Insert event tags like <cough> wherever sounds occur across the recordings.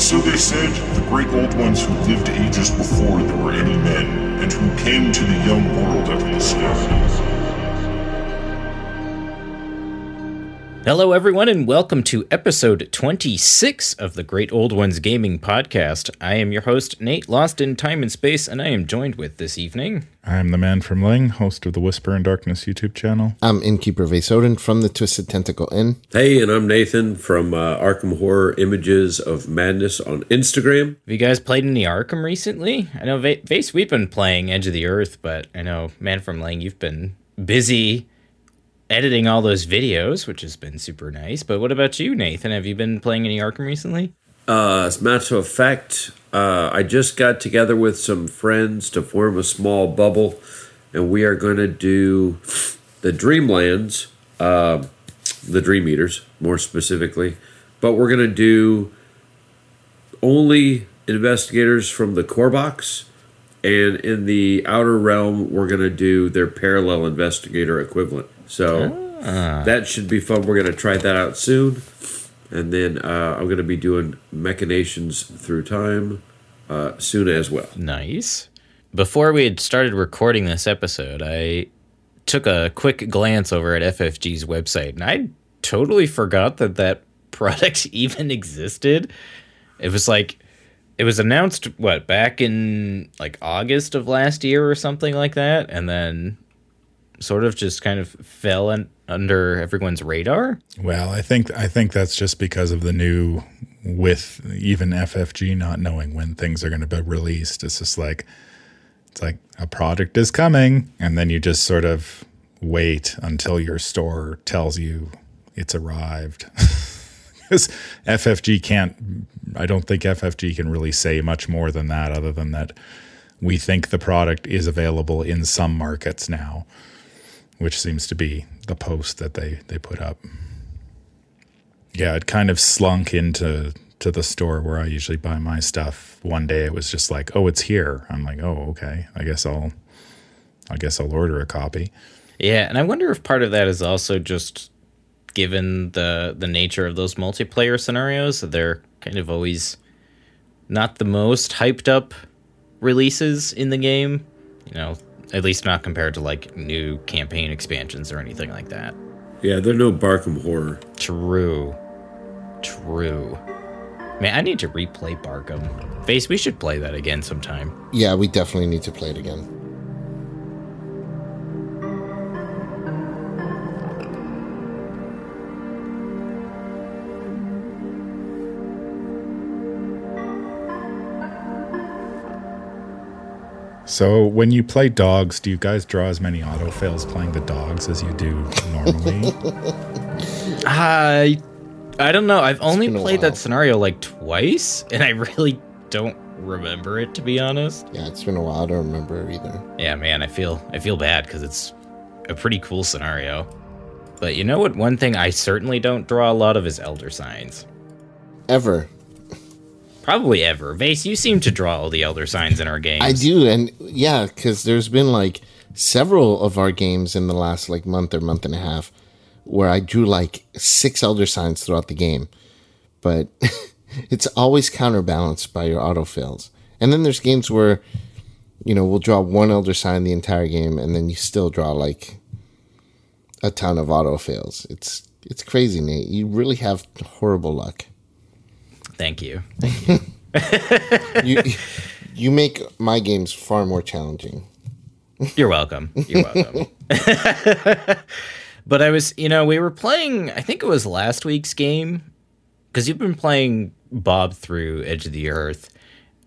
so they said, the great old ones who lived ages before there were any men, and who came to the young world at least. Hello, everyone, and welcome to episode 26 of the Great Old Ones Gaming Podcast. I am your host, Nate, lost in time and space, and I am joined with this evening. I'm the man from Leng, host of the Whisper in Darkness YouTube channel. I'm Innkeeper Vasoden from the Twisted Tentacle Inn. Hey, and I'm Nathan from uh, Arkham Horror Images of Madness on Instagram. Have you guys played any Arkham recently? I know, Va- Vase, we've been playing Edge of the Earth, but I know, man from Leng, you've been busy editing all those videos, which has been super nice. But what about you, Nathan? Have you been playing any Arkham recently? Uh, as a matter of fact, uh, I just got together with some friends to form a small bubble, and we are going to do the Dreamlands, uh, the Dream Eaters, more specifically. But we're going to do only investigators from the core box, and in the outer realm, we're going to do their parallel investigator equivalent. So that should be fun. We're going to try that out soon. And then uh, I'm going to be doing Machinations Through Time uh, soon as well. Nice. Before we had started recording this episode, I took a quick glance over at FFG's website, and I totally forgot that that <laughs> product even existed. It was like it was announced what back in like August of last year or something like that, and then sort of just kind of fell in, under everyone's radar. Well, I think I think that's just because of the new with even FFG not knowing when things are going to be released. It's just like it's like a product is coming and then you just sort of wait until your store tells you it's arrived. <laughs> Because FFG can't I don't think FFG can really say much more than that other than that we think the product is available in some markets now which seems to be the post that they they put up. Yeah, it kind of slunk into to the store where I usually buy my stuff. One day it was just like, "Oh, it's here." I'm like, "Oh, okay. I guess I'll I guess I'll order a copy." Yeah, and I wonder if part of that is also just given the the nature of those multiplayer scenarios, they're kind of always not the most hyped up releases in the game. You know, at least not compared to like new campaign expansions or anything like that. Yeah, they're no Barkham horror. True. True. Man, I need to replay Barkham. Face, we should play that again sometime. Yeah, we definitely need to play it again. So when you play dogs, do you guys draw as many auto fails playing the dogs as you do normally? <laughs> I I don't know. I've only played that scenario like twice, and I really don't remember it to be honest. Yeah, it's been a while. I don't remember it either. Yeah, man, I feel I feel bad because it's a pretty cool scenario. But you know what? One thing I certainly don't draw a lot of is elder signs. Ever. Probably ever. Vase, you seem to draw all the elder signs in our games. I do, and yeah, because there's been like several of our games in the last like month or month and a half where I drew like six elder signs throughout the game, but <laughs> it's always counterbalanced by your auto autofails. And then there's games where you know we'll draw one elder sign the entire game, and then you still draw like a ton of autofails. It's it's crazy, Nate. You really have horrible luck. Thank <laughs> you. You you make my games far more challenging. <laughs> You're welcome. You're welcome. <laughs> but I was, you know, we were playing, I think it was last week's game, because you've been playing Bob through Edge of the Earth,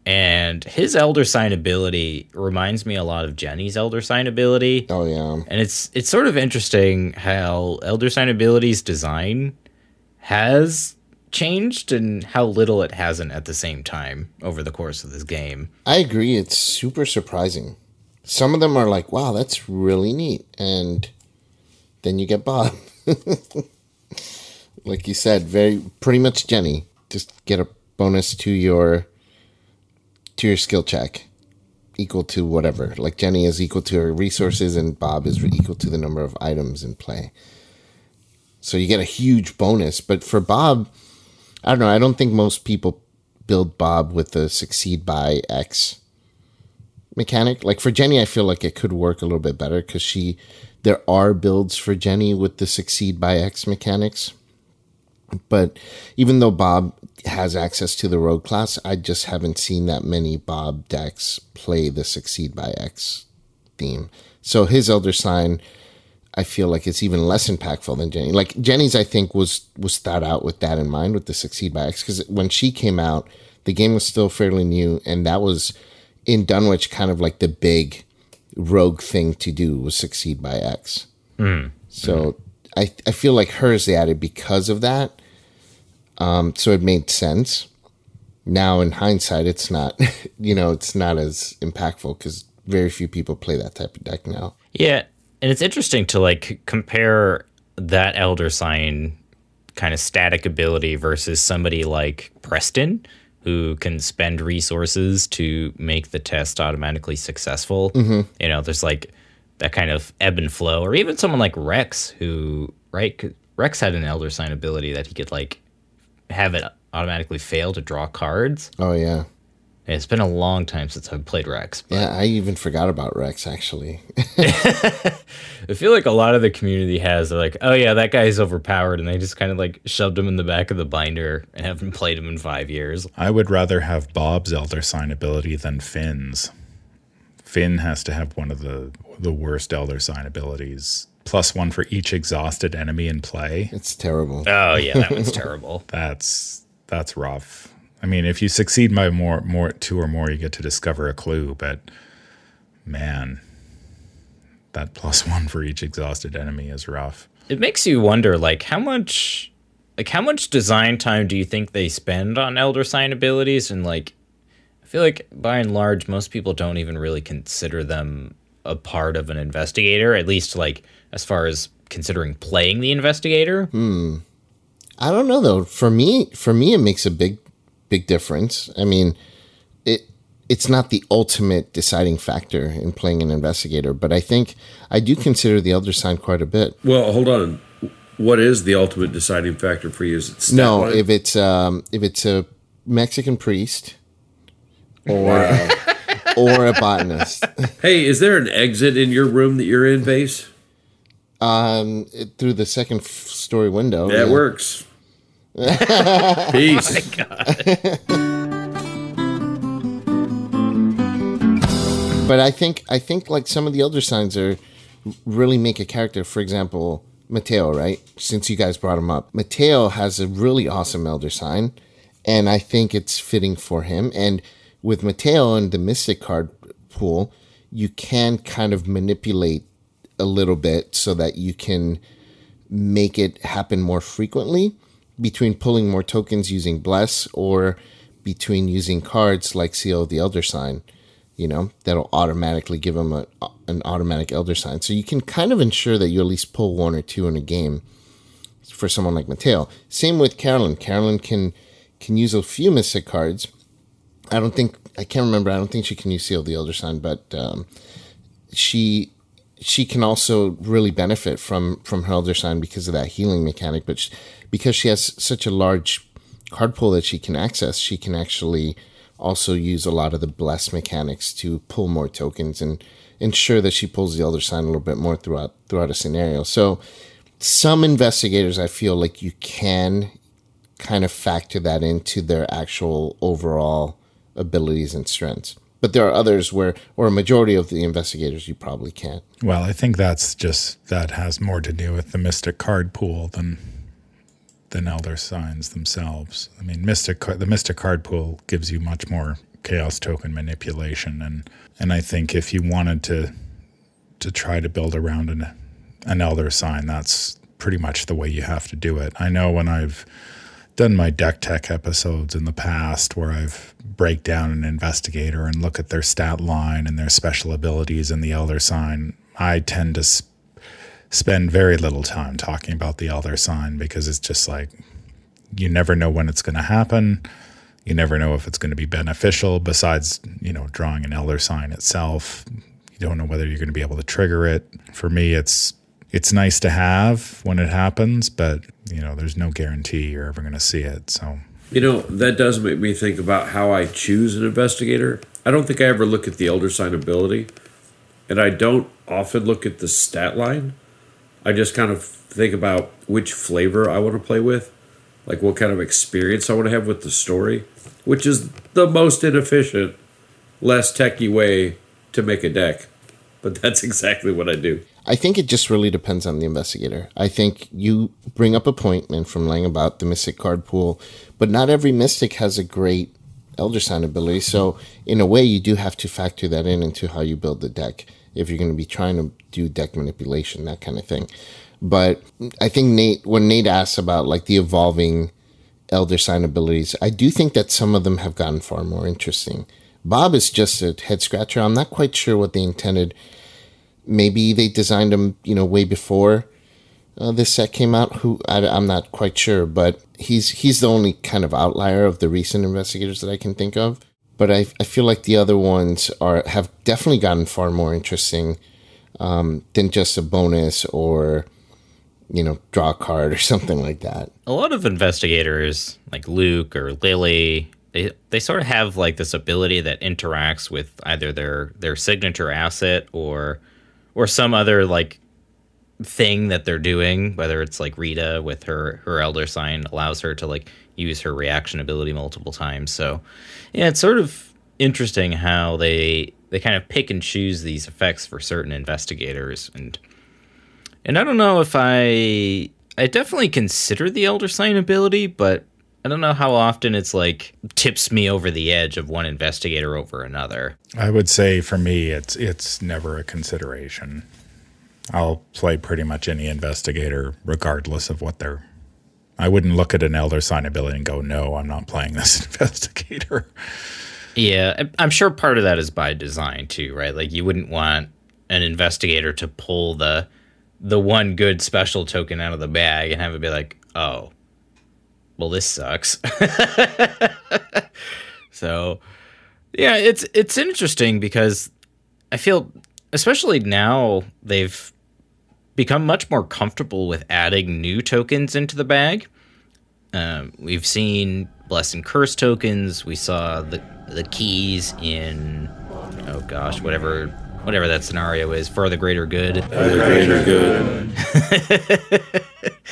and his Elder Sign ability reminds me a lot of Jenny's Elder Sign ability. Oh yeah. And it's it's sort of interesting how Elder Sign abilities design has changed and how little it hasn't at the same time over the course of this game. I agree. It's super surprising. Some of them are like, wow, that's really neat. And then you get Bob. <laughs> like you said, very pretty much Jenny. Just get a bonus to your to your skill check. Equal to whatever. Like Jenny is equal to her resources and Bob is equal to the number of items in play. So you get a huge bonus. But for Bob, I don't know. I don't think most people build Bob with the succeed by X mechanic. Like for Jenny, I feel like it could work a little bit better because she there are builds for Jenny with the succeed by X mechanics. But even though Bob has access to the rogue class, I just haven't seen that many Bob decks play the succeed by X theme. So his Elder Sign, I feel like it's even less impactful than Jenny. Like Jenny's, I think was was thought out with that in mind with the succeed by X because when she came out, the game was still fairly new, and that was in Dunwich kind of like the big rogue thing to do was succeed by X. Mm. So I I feel like hers they added because of that. Um, so it made sense. Now in hindsight, it's not. <laughs> You know, it's not as impactful because very few people play that type of deck now. Yeah, and it's interesting to like compare that Elder Sign kind of static ability versus somebody like Preston, who can spend resources to make the test automatically successful. Mm-hmm. You know, there's like that kind of ebb and flow, or even someone like Rex, who right, Rex had an Elder Sign ability that he could like have it automatically fail to draw cards. Oh yeah. It's been a long time since I've played Rex. But. Yeah, I even forgot about Rex actually. <laughs> I feel like a lot of the community has they're like, oh yeah, that guy's overpowered, and they just kind of like shoved him in the back of the binder and haven't played him in five years. I would rather have Bob's Elder Sign ability than Finn's. Finn has to have one of the the worst Elder Sign abilities. Plus one for each exhausted enemy in play. It's terrible. Oh yeah, that one's <laughs> terrible. That's that's rough. I mean, if you succeed by more, more two or more, you get to discover a clue. But man, that plus <laughs> one for each exhausted enemy is rough. It makes you wonder, like how much, like how much design time do you think they spend on Elder Sign abilities? And like, I feel like by and large, most people don't even really consider them a part of an investigator. At least, like as far as considering playing the investigator. Hmm. I don't know though. For me, for me, it makes a big big difference. I mean, it it's not the ultimate deciding factor in playing an investigator, but I think I do consider the Elder Sign quite a bit. Well, hold on. What is the ultimate deciding factor for you? Is it no? Line? If it's um, if it's a Mexican priest or <laughs> or a botanist. hey, is there an exit in your room that you're in, base? Um, it, through the second f- story window. That yeah. works. <laughs> Peace. Oh, <laughs> but I think I think like some of the elder signs are really make a character. For example, Mateo, right? Since you guys brought him up, Mateo has a really awesome elder sign, and I think it's fitting for him. And with Mateo and the Mystic card pool, you can kind of manipulate a little bit so that you can make it happen more frequently between pulling more tokens using Bless or between using cards like Seal of the Elder Sign, you know, that'll automatically give them a, an automatic Elder Sign. So you can kind of ensure that you at least pull one or two in a game for someone like Mateo. Same with Carolyn. Carolyn can can use a few Mystic cards. I don't think I can't remember. I don't think she can use Seal of the Elder Sign, but um, she she can also really benefit from from her Elder Sign because of that healing mechanic. But she, because she has such a large card pool that she can access, she can actually also use a lot of the bless mechanics to pull more tokens and ensure that she pulls the elder sign a little bit more throughout throughout a scenario. So some investigators I feel like you can kind of factor that into their actual overall abilities and strengths. But there are others where or a majority of the investigators you probably can't. Well, I think that's just that has more to do with the mystic card pool than than Elder Signs themselves. I mean, Mystic the Mystic card pool gives you much more chaos token manipulation, and and I think if you wanted to to try to build around an an Elder Sign, that's pretty much the way you have to do it. I know when I've done my deck tech episodes in the past where I've break down an investigator and look at their stat line and their special abilities and the Elder Sign, I tend to sp- spend very little time talking about the elder sign because it's just like you never know when it's going to happen. You never know if it's going to be beneficial besides, you know, drawing an elder sign itself. You don't know whether you're going to be able to trigger it. For me, it's it's nice to have when it happens, but you know, there's no guarantee you're ever going to see it. So You know, that does make me think about how I choose an investigator. I don't think I ever look at the Elder Sign ability, and I don't often look at the stat line. I just kind of think about which flavor I want to play with, like what kind of experience I want to have with the story, which is the most inefficient, less techy way to make a deck. But that's <laughs> exactly what I do. I think it just really depends on the investigator. I think you bring up a point, man, from Leng about the Mystic card pool, but not every Mystic has a great Elder Sign ability. So, in a way, you do have to factor that in into how you build the deck if you're going to be trying to do deck manipulation, that kind of thing. But I think Nate, when Nate asks about like the evolving Elder Sign abilities, I do think that some of them have gotten far more interesting. Bob is just a head scratcher. I'm not quite sure what they intended maybe they designed them, you know, way before uh, this set came out. Who I, am not quite sure, but he's he's the only kind of outlier of the recent investigators that I can think of. But I, I feel like the other ones are have definitely gotten far more interesting um, than just a bonus or you know draw a card or <laughs> something like that. A lot of investigators like Luke or Lily they they sort of have like this ability that interacts with either their their signature asset or or some other like thing that they're doing, whether it's like Rita with her her elder sign allows her to like use her reaction ability multiple times. So yeah, it's sort of interesting how they they kind of pick and choose these effects for certain investigators and and I don't know if I I definitely consider the elder sign ability, but I don't know how often it's like tips me over the edge of one investigator over another. I would say for me, it's it's never a consideration. I'll play pretty much any investigator, regardless of what they're. I wouldn't look at an elder sign ability and go, "No, I'm not playing this <laughs> investigator." Yeah, I'm sure part of that is by design too, right? Like you wouldn't want an investigator to pull the the one good special token out of the bag and have it be like, "Oh, well, this sucks. <laughs> so, yeah, it's it's interesting because I feel, especially now, they've become much more comfortable with adding new tokens into the bag. Um, we've seen bless and curse tokens. We saw the the keys in oh gosh, whatever whatever that scenario is for the greater good. For the greater good. <laughs>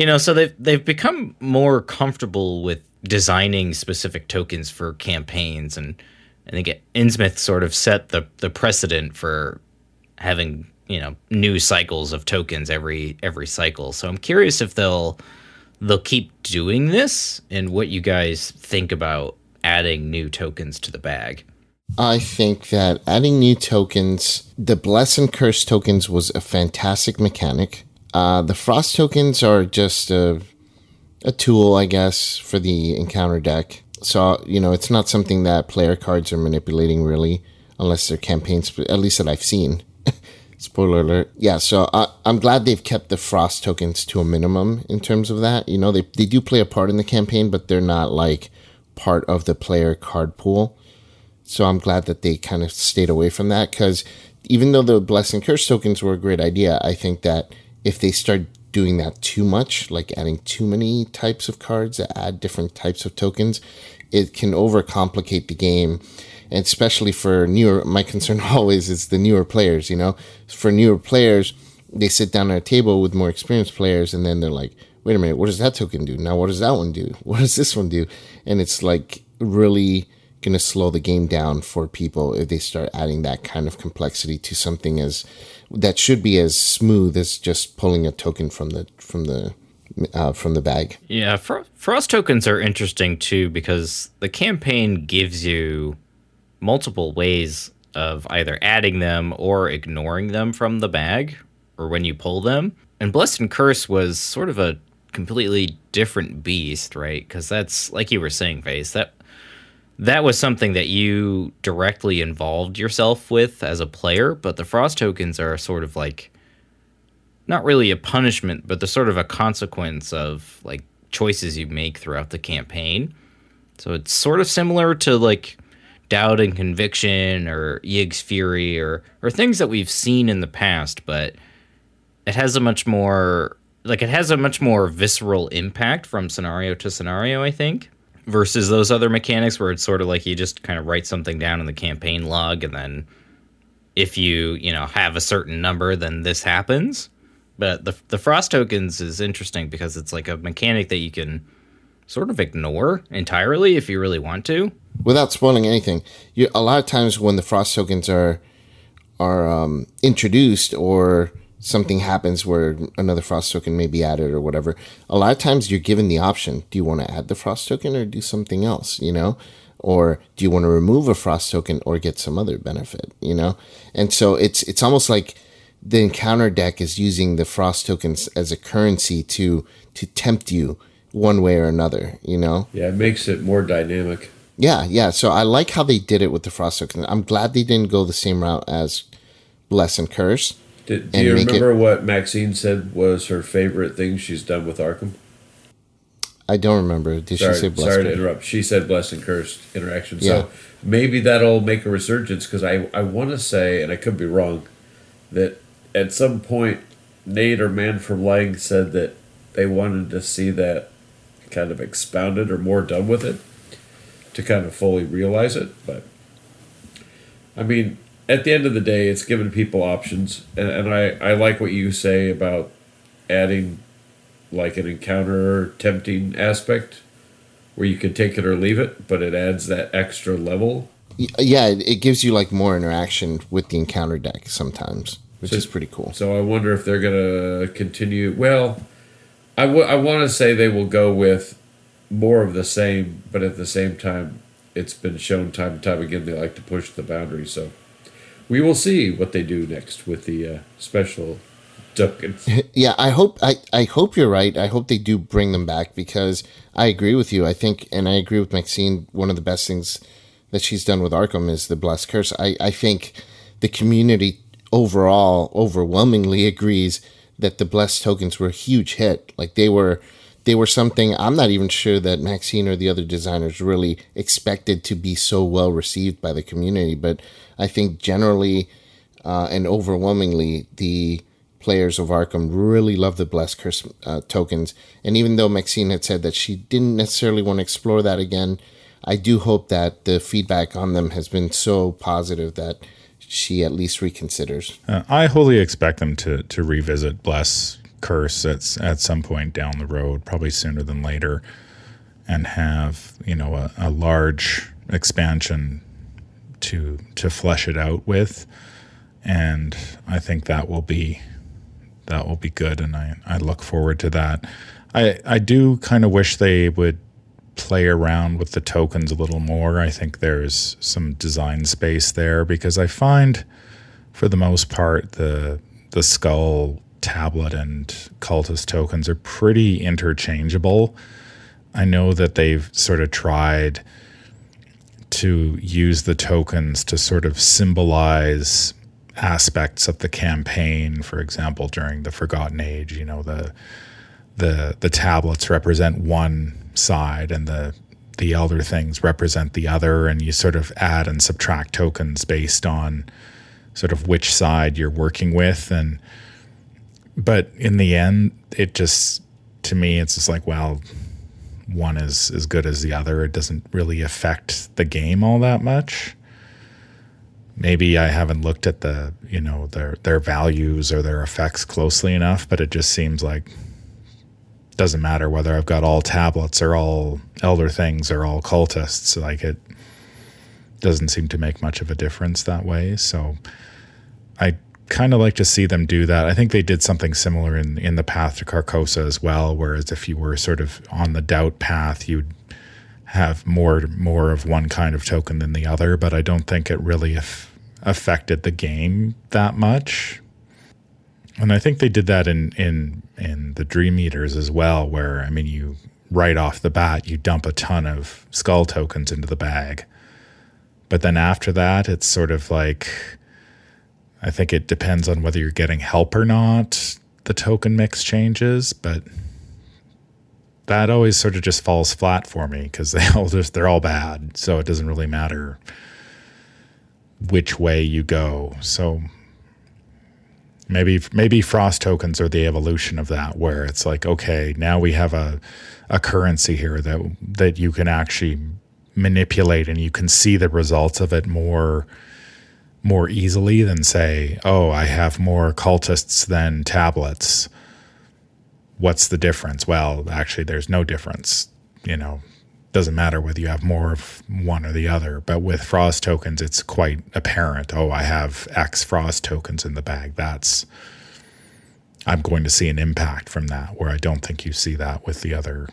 you know, so they've they've become more comfortable with designing specific tokens for campaigns, and I think Innsmouth sort of set the the precedent for having you know new cycles of tokens every every cycle. So I'm curious if they'll they'll keep doing this, and what you guys think about adding new tokens to the bag. I think that adding new tokens, the Bless and Curse tokens was a fantastic mechanic. Uh, the frost tokens are just a, a tool, I guess, for the encounter deck. So, you know, it's not something that player cards are manipulating really, unless they're campaigns, at least that I've seen. <laughs> Spoiler alert. Yeah, so I, I'm glad they've kept the frost tokens to a minimum in terms of that. You know, they, they do play a part in the campaign, but they're not like part of the player card pool. So I'm glad that they kind of stayed away from that because even though the Bless and Curse tokens were a great idea, I think that if they start doing that too much, like adding too many types of cards that add different types of tokens, it can overcomplicate the game. And especially for newer, my concern <laughs> always is the newer players, you know? For newer players, they sit down at a table with more experienced players and then they're like, wait a minute, what does that token do? Now, what does that one do? <laughs> What does this one do? And it's like really going to slow the game down for people if they start adding that kind of complexity to something as that should be as smooth as just pulling a token from the from the uh, from the bag. Yeah, frost tokens are interesting too because the campaign gives you multiple ways of either adding them or ignoring them from the bag or when you pull them. And Blessed and Curse was sort of a completely different beast, right? Because that's like you were saying, Face. That that was something that you directly involved yourself with as a player, but the frost tokens are sort of like not really a punishment, but they're sort of a consequence of like choices you make throughout the campaign. So it's sort of similar to like doubt and conviction or Yig's fury or or things that we've seen in the past, but it has a much more like it has a much more visceral impact from scenario to scenario, I think, versus those other mechanics where it's sort of like you just kind of write something down in the campaign log and then if you, you know, have a certain number, then this happens. But the the frost tokens is interesting because it's like a mechanic that you can sort of ignore entirely if you really want to. Without spoiling anything, you, a lot of times when the frost tokens are are um, introduced or something happens where another frost token may be added or whatever, a lot of times you're given the option: do you want to add the frost token or do something else? You know, or do you want to remove a frost token or get some other benefit? You know, and so it's it's almost like the encounter deck is using the frost tokens as a currency to to tempt you one way or another you know Yeah, it makes it more dynamic. yeah yeah so i like how they did it with the frost tokens i'm glad they didn't go the same route as bless and curse Did, do And you make it- remember what Maxine said was her favorite thing she's done with Arkham? i don't remember did Sorry, she say bless sorry to interrupt. She said blessed and cursed interaction. Yeah. So maybe that'll make a resurgence because I, I want to say, and I could be wrong, that at some point Nate or Man from Leng said that they wanted to see that kind of expounded or more done with it to kind of fully realize it. But I mean, at the end of the day, it's giving people options, and, and I, I like what you say about adding like an encounter tempting aspect where you can take it or leave it, but it adds that extra level. Yeah it, gives you like more interaction with the encounter deck sometimes which So- is pretty cool So I wonder if they're going to continue. Well, I, w- I want to say they will go with more of the same, but at the same time, it's been shown time and time again they like to push the boundary. So we will see what they do next with the uh, special tokens. <laughs> yeah i hope I, I hope you're right. I hope they do bring them back because i agree with you. I think and i agree with maxine one of the best things that she's done with arkham is the blessed curse. I, I think the community overall overwhelmingly agrees that the blessed tokens were a huge hit. Like they were they were something i'm not even sure that maxine or the other designers really expected to be so well received by the community but i think generally uh, and overwhelmingly the players of Arkham really love the Blessed Curse uh, tokens. And even though Maxine had said that she didn't necessarily want to explore that again, I do hope that the feedback on them has been so positive that she at least reconsiders. Uh, I wholly expect them to to revisit Bless Curse at at some point down the road, probably sooner than later, and have you know a, a large expansion to to flesh it out with, and I think that will be that will be good, and I I look forward to that. I I do kind of wish they would play around with the tokens a little more. I think there's some design space there because I find for the most part, the the skull tablet and cultist tokens are pretty interchangeable. I know that they've sort of tried to use the tokens to sort of symbolize aspects of the campaign. For example, during the Forgotten Age, you know the the the tablets represent one side and the the elder things represent the other, and you sort of add and subtract tokens based on sort of which side you're working with and but in the end it just to me it's just like well one is as good as the other. It doesn't really affect the game all that much. Maybe i haven't looked at the you know their their values or their effects closely enough but it just seems like doesn't matter whether i've got all tablets or all elder things or all cultists. Like it doesn't seem to make much of a difference that way. So I kind of like to see them do that. I think they did something similar in in the path to Carcosa as well, whereas if you were sort of on the doubt path, you'd have more more of one kind of token than the other, but I don't think it really af- affected the game that much. And I think they did that in in in the Dream Eaters as well, where I mean you right off the bat you dump a ton of skull tokens into the bag. But then after that, it's sort of like I think it depends on whether you're getting help or not. The token mix changes, but that always sort of just falls flat for me because <laughs> they all just they're all bad. So it doesn't really matter which way you go. So Maybe maybe frost tokens are the evolution of that, where it's like, okay, now we have a a currency here that that you can actually manipulate and you can see the results of it more more easily than say, oh, I have more cultists than tablets. What's the difference? Well, actually, there's no difference. You know, doesn't matter whether you have more of one or the other. But with frost tokens, it's quite apparent. Oh, I have X frost tokens in the bag. That's I'm going to see an impact from that, where I don't think you see that with the other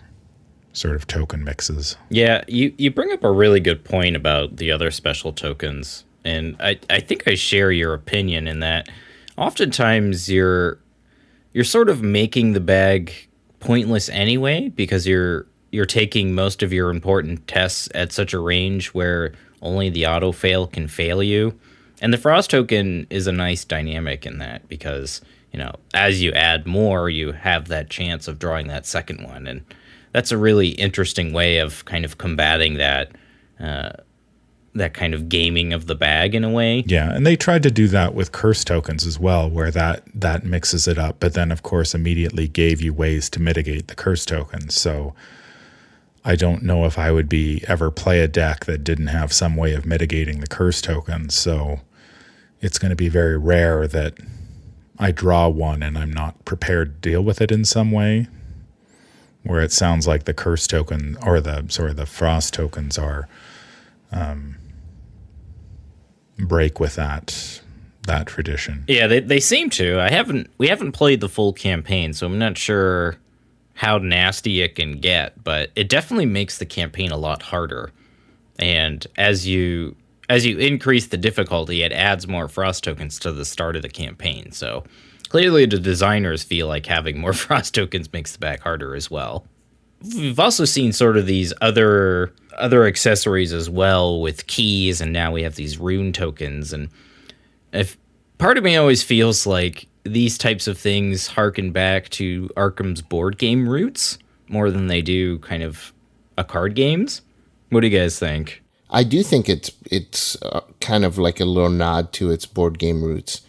sort of token mixes. Yeah, you, you bring up a really good point about the other special tokens. And I, I think I share your opinion in that oftentimes you're you're sort of making the bag pointless anyway because you're you're taking most of your important tests at such a range where only the auto fail can fail you. And the frost token is a nice dynamic in that because, you know, as you add more, you have that chance of drawing that second one. And that's a really interesting way of kind of combating that uh, that kind of gaming of the bag in a way. Yeah, and they tried to do that with curse tokens as well, where that that mixes it up, but then of course immediately gave you ways to mitigate the curse tokens. So I don't know if I would be ever play a deck that didn't have some way of mitigating the curse tokens. So it's going to be very rare that I draw one and I'm not prepared to deal with it in some way. Where it sounds like the curse token or the sorry the frost tokens are um, break with that that tradition. Yeah, they they seem to. I haven't we haven't played the full campaign, so I'm not sure how nasty it can get, but it definitely makes the campaign a lot harder. And as you as you increase the difficulty, it adds more frost tokens to the start of the campaign. So clearly the designers feel like having more <laughs> frost tokens makes the back harder as well. We've also seen sort of these other other accessories as well with keys and now we have these rune tokens and if part of me always feels like these types of things harken back to Arkham's board game roots more than they do kind of a card games. What do you guys think? I do think it's it's uh, kind of like a little nod to its board game roots.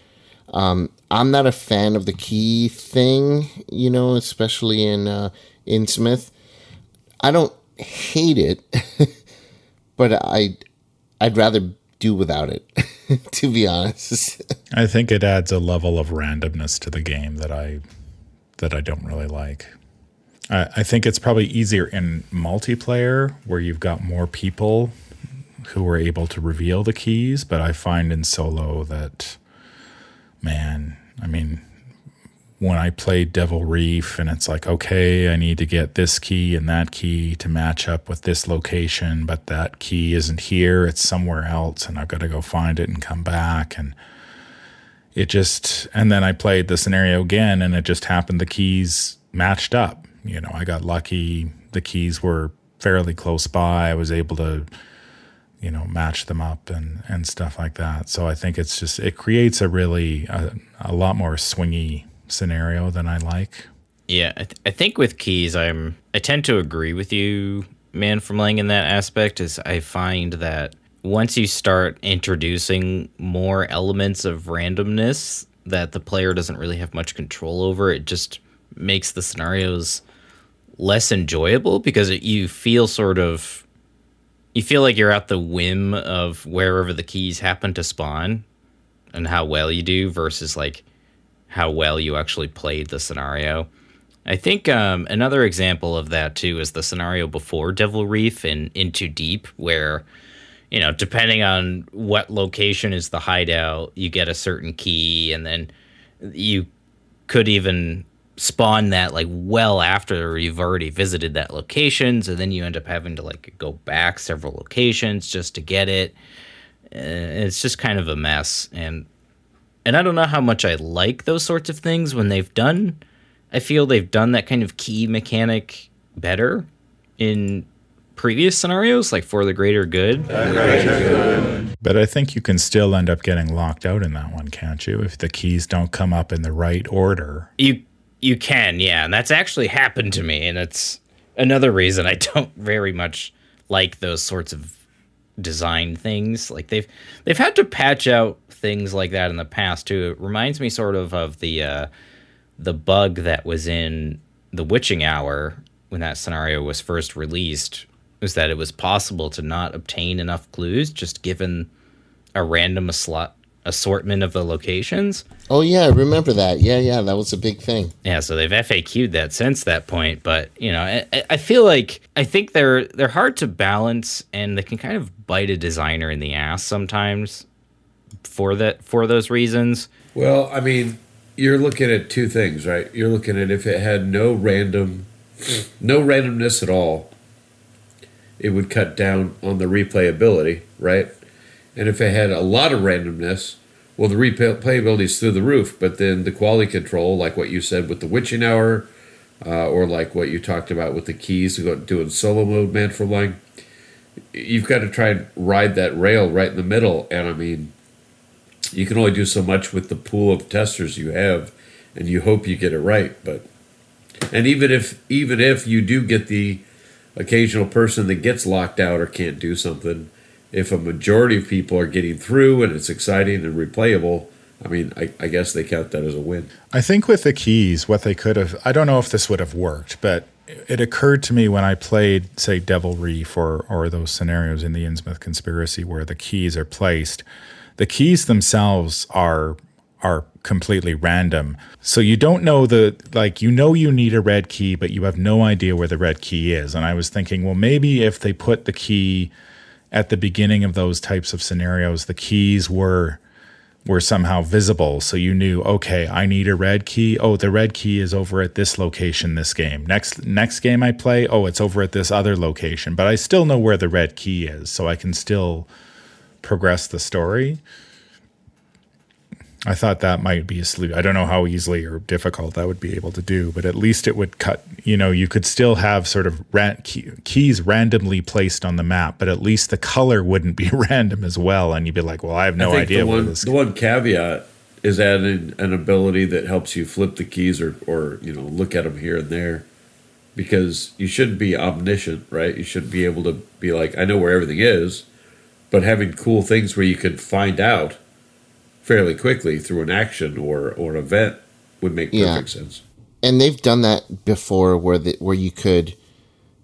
Um, I'm not a fan of the key thing, you know, especially in uh, Innsmouth. I don't hate it, <laughs> but I I'd rather do without it, <laughs> to be honest. I think it adds a level of randomness to the game that I that I don't really like. I, I think it's probably easier in multiplayer where you've got more people who are able to reveal the keys, but I find in solo that man, I mean, when I play Devil Reef and it's like, okay, I need to get this key and that key to match up with this location, but that key isn't here, it's somewhere else, and I've got to go find it and come back. And it just, and then I played the scenario again and it just happened the keys matched up. You know, I got lucky, the keys were fairly close by, I was able to. You know, match them up and, and stuff like that. So I think it's just it creates a really a, a lot more swingy scenario than I like. Yeah, I, th- I think with keys, I'm I tend to agree with you, man, from Leng in that aspect. Is I find that once you start introducing more elements of randomness that the player doesn't really have much control over, it just makes the scenarios less enjoyable because it, you feel sort of you feel like you're at the whim of wherever the keys happen to spawn and how well you do versus like how well you actually played the scenario. I think um, another example of that too is the scenario before Devil Reef and In Too Deep, where you know, depending on what location is the hideout, you get a certain key, and then you could even spawn that like well after you've already visited that location. So then you end up having to like go back several locations just to get it. And it's just kind of a mess. And and I don't know how much I like those sorts of things when they've done. I feel they've done that kind of key mechanic better in previous scenarios, like for the greater good. But I think you can still end up getting locked out in that one, can't you? If the keys don't come up in the right order. You you can, yeah, and that's actually happened to me, and it's another reason I <laughs> don't very much like those sorts of design things. Like they've they've had to patch out things like that in the past too. It reminds me sort of of the uh, the bug that was in the Witching Hour when that scenario was first released. Was that it was possible to not obtain enough clues just given a random slot assortment of the locations. Oh yeah, I remember that. Yeah, yeah, that was a big thing. Yeah, so they've FAQ'd that since that point, but you know, I, I feel like I think they're they're hard to balance, and they can kind of bite a designer in the ass sometimes for that for those reasons. Well, I mean, you're looking at two things, right? You're looking at if it had no random, no randomness at all, it would cut down on the replayability, right? And if it had a lot of randomness, well, the replayability is through the roof. But then the quality control, like what you said with the witching hour, uh, or like what you talked about with the keys doing solo mode, man for Leng, you've got to try and ride that rail right in the middle. And I mean, you can only do so much with the pool of testers you have, and you hope you get it right. But and even if even if you do get the occasional person that gets locked out or can't do something if a majority of people are getting through and it's exciting and replayable, I mean, I, I, guess they count that as a win. I think with the keys, what they could have, I don't know if this would have worked, but it occurred to me when I played, say, Devil Reef or, or those scenarios in the Innsmouth Conspiracy where the keys are placed, the keys themselves are are completely random. So you don't know the like you know you need a red key, but you have no idea where the red key is. And I was thinking, well, maybe if they put the key at the beginning of those types of scenarios, the keys were were somehow visible. So you knew, okay, I need a red key. Oh, the red key is over at this location this game. Next next game I play, oh, it's over at this other location. But I still know where the red key is, so I can still progress the story. I thought that might be a solution. I don't know how easily or difficult that would be able to do, but at least it would cut. You know, you could still have sort of ran- key, keys randomly placed on the map, but at least the color wouldn't be <laughs> random as well, and you'd be like, "Well, I have no I idea." The one, the one caveat is adding an ability that helps you flip the keys or, or you know, look at them here and there, because you shouldn't be omniscient, right? You should be able to be like, "I know where everything is," but having cool things where you could find out fairly quickly through an action or or an event would make perfect yeah. sense. And they've done that before, where the, where you could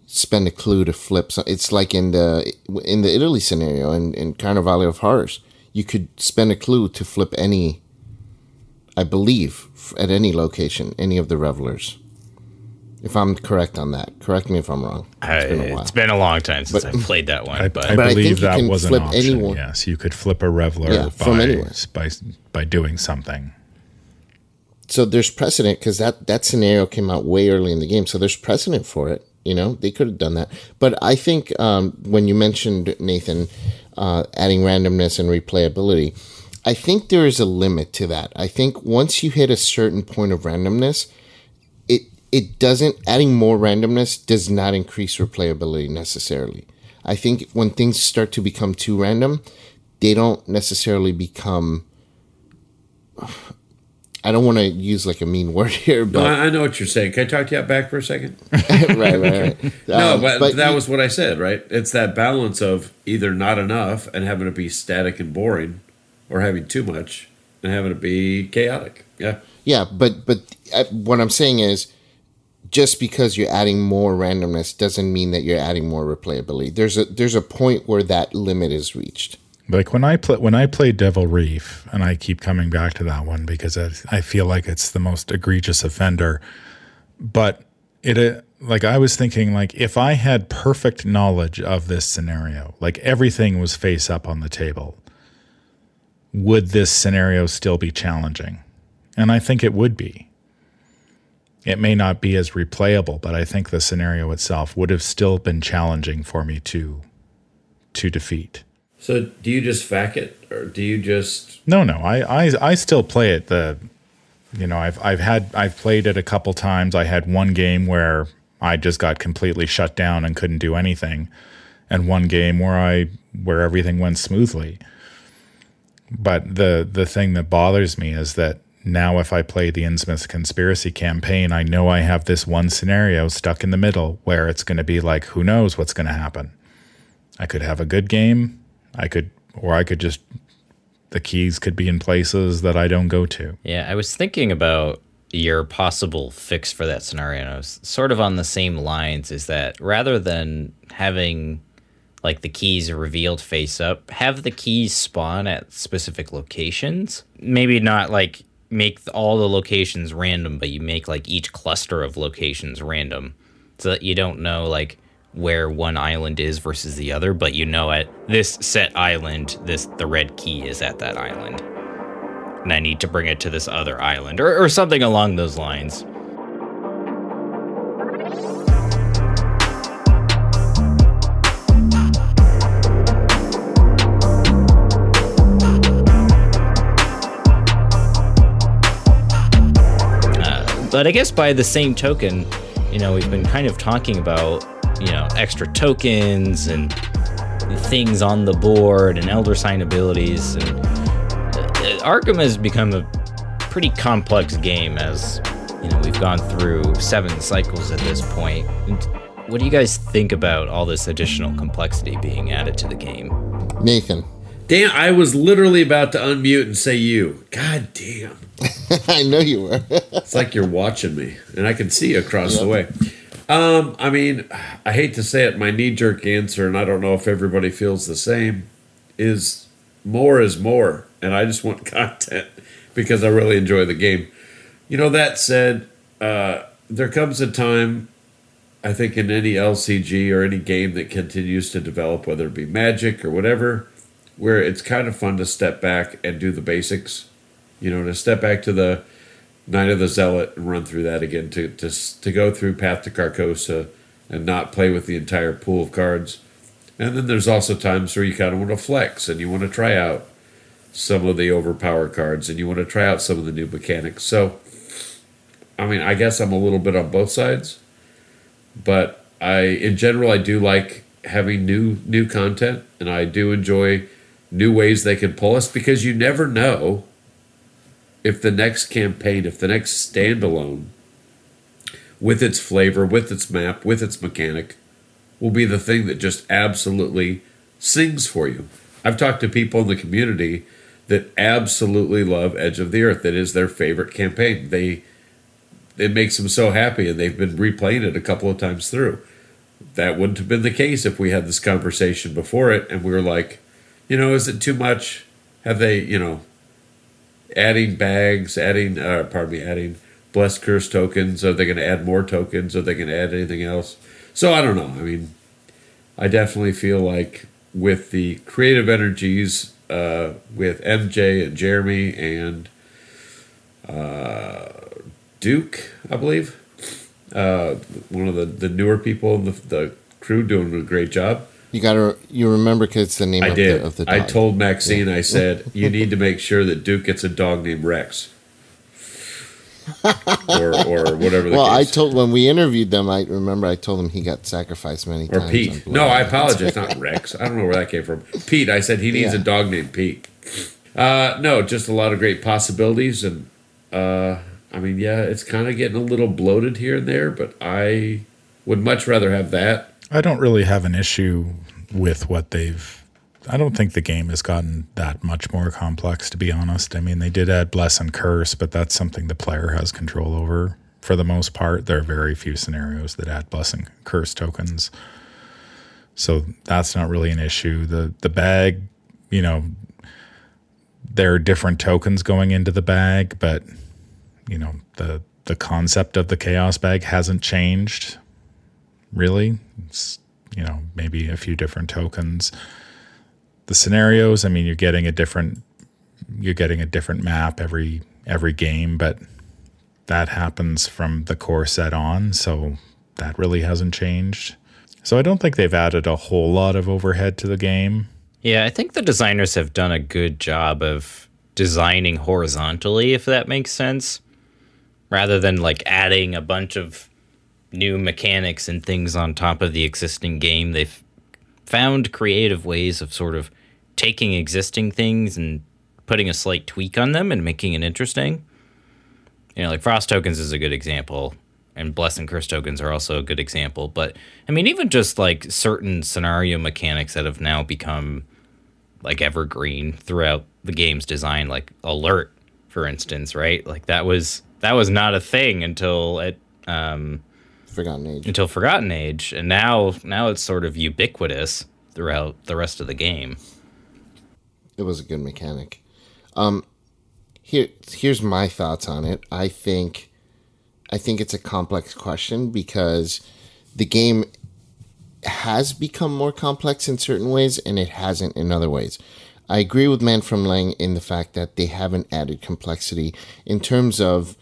spend a clue to flip. So it's like in the in the Italy scenario in in Carnivale of Horrors, you could spend a clue to flip any. I believe at any location, any of the revelers. If I'm correct on that, correct me if I'm wrong. It's, been, a it's been a long time since but, I played that one. I, but I, I believe that was an option. Anyone. Yes, you could flip a reveler yeah, by, from anywhere. by by doing something. So there's precedent because that that scenario came out way early in the game. So there's precedent for it. You know, they could have done that. But I think um, when you mentioned Nathan uh, adding randomness and replayability, I think there is a limit to that. I think once you hit a certain point of randomness it doesn't adding more randomness does not increase replayability necessarily. I think when things start to become too random, they don't necessarily become <sighs> I don't want to use like a mean word <laughs> here, but no, I know what you're saying. Can I talk to you back for a second? <laughs> right, right, right. <laughs> no, um, but, but, that you, was what I said, right? It's that balance of either not enough and having it be static and boring, or having too much and having it be chaotic. Yeah, yeah, but but uh, what I'm saying is just because you're adding more randomness doesn't mean that you're adding more replayability. There's a there's a point where that limit is reached. Like when I play when I play Devil Reef, and I keep coming back to that one because I, I feel like it's the most egregious offender. But it uh, like I was thinking like if I had perfect knowledge of this scenario, like everything was face up on the table, would this scenario still be challenging? And I think it would be it may not be as replayable, but I think the scenario itself would have still been challenging for me to to defeat. So do you just fack it or do you just No, no. I I, I still play it the you know, I've I've had I've played it a couple times. I had one game where I just got completely shut down and couldn't do anything and one game where I where everything went smoothly. But the the thing that bothers me is that now, if I play the Innsmouth conspiracy campaign, I know I have this one scenario stuck in the middle where it's going to be like, who knows what's going to happen. I could have a good game I could, or I could just, the keys could be in places that I don't go to. Yeah, I was thinking about your possible fix for that scenario. And I was sort of on the same lines is that rather than having like the keys revealed face up, have the keys spawn at specific locations. Maybe not like make all the locations random, but you make like each cluster of locations random so that you don't know like where one island is versus the other, but you know at this set island, this the red key is at that island. And I need to bring it to this other island or, or something along those lines. But I guess by the same token, you know, we've been kind of talking about, you know, extra tokens and things on the board and elder sign abilities and uh, Arkham has become a pretty complex game as you know we've gone through seven cycles at this point. What do you guys think about all this additional complexity being added to the game? Nathan. Dan, I was literally about to unmute and say you. God damn. <laughs> I know you were. It's like you're watching me, and I can see you across the way. Um, I mean, I hate to say it, my knee jerk answer, and I don't know if everybody feels the same, is more is more, and I just want <laughs> content because I really enjoy the game. You know, that said, uh, there comes a time, I think, in any LCG or any game that continues to develop, whether it be Magic or whatever, where it's kind of fun to step back and do the basics. You know, to step back to the Night of the Zealot and run through that again, to to to go through Path to Carcosa and not play with the entire pool of cards. And then there's also times where you kind of want to flex and you want to try out some of the overpower cards and you want to try out some of the new mechanics. So, I mean, I guess I'm a little bit on both sides, but I, in general, I do like having new new content, and I do enjoy new ways they can pull us because you never know if the next campaign, if the next standalone, with its flavor, with its map, with its mechanic, will be the thing that just absolutely sings for you. I've talked to people in the community that absolutely love Edge of the Earth. That is their favorite campaign. They it makes them so happy, and they've been replaying it a couple of times through. That wouldn't have been the case if we had this conversation before it, and we were like, you know, is it too much? Have they, you know, adding bags, adding, uh, pardon me, adding blessed curse tokens? Are they going to add more tokens? Are they going to add anything else? So I don't know. I mean, I definitely feel like with the creative energies uh, with MJ and Jeremy and uh, Duke, I believe, uh, one of the, the newer people in the, the crew doing a great job. You gotta you remember because it's the name I of, did. The, of the I told Maxine, I said, you need to make sure that Duke gets a dog named Rex. <laughs> or, or whatever the Well, I told when we interviewed them. I remember I told them he got sacrificed many or times. on Pete. No, I apologize. Not Rex. I don't know where that came from. Pete. I said he needs Yeah. a dog named Pete. Uh, no, just a lot of great possibilities, and uh, I mean, yeah, it's kind of getting a little bloated here and there, but I would much rather have that. I don't really have an issue with what they've. I don't think the game has gotten that much more complex, to be honest. I mean, they did add bless and curse, but that's something the player has control over for the most part. There are very few scenarios that add bless and curse tokens, so that's not really an issue. the The bag, you know, there are different tokens going into the bag, but you know the the concept of the chaos bag hasn't changed really. It's, you know, maybe a few different tokens. The scenarios, I mean, you're getting a different you're getting a different map every every game, but that happens from the core set on, so that really hasn't changed. So I don't think they've added a whole lot of overhead to the game. Yeah, I think the designers have done a good job of designing horizontally, if that makes sense, rather than like adding a bunch of new mechanics and things on top of the existing game. They've found creative ways of sort of taking existing things and putting a slight tweak on them and making it interesting. You know, like Frost tokens is a good example, and Bless and Curse tokens are also a good example. But I mean, even just like certain scenario mechanics that have now become like evergreen throughout the game's design, like alert, for instance, right? Like that was that was not a thing until it um, Forgotten Age. until Forgotten Age, and now now it's sort of ubiquitous throughout the rest of the game. It was a good mechanic. Um, here, here's my thoughts on it. I think, I think it's a complex question because the game has become more complex in certain ways and it hasn't in other ways. I agree with Man from Leng in the fact that they haven't added complexity in terms of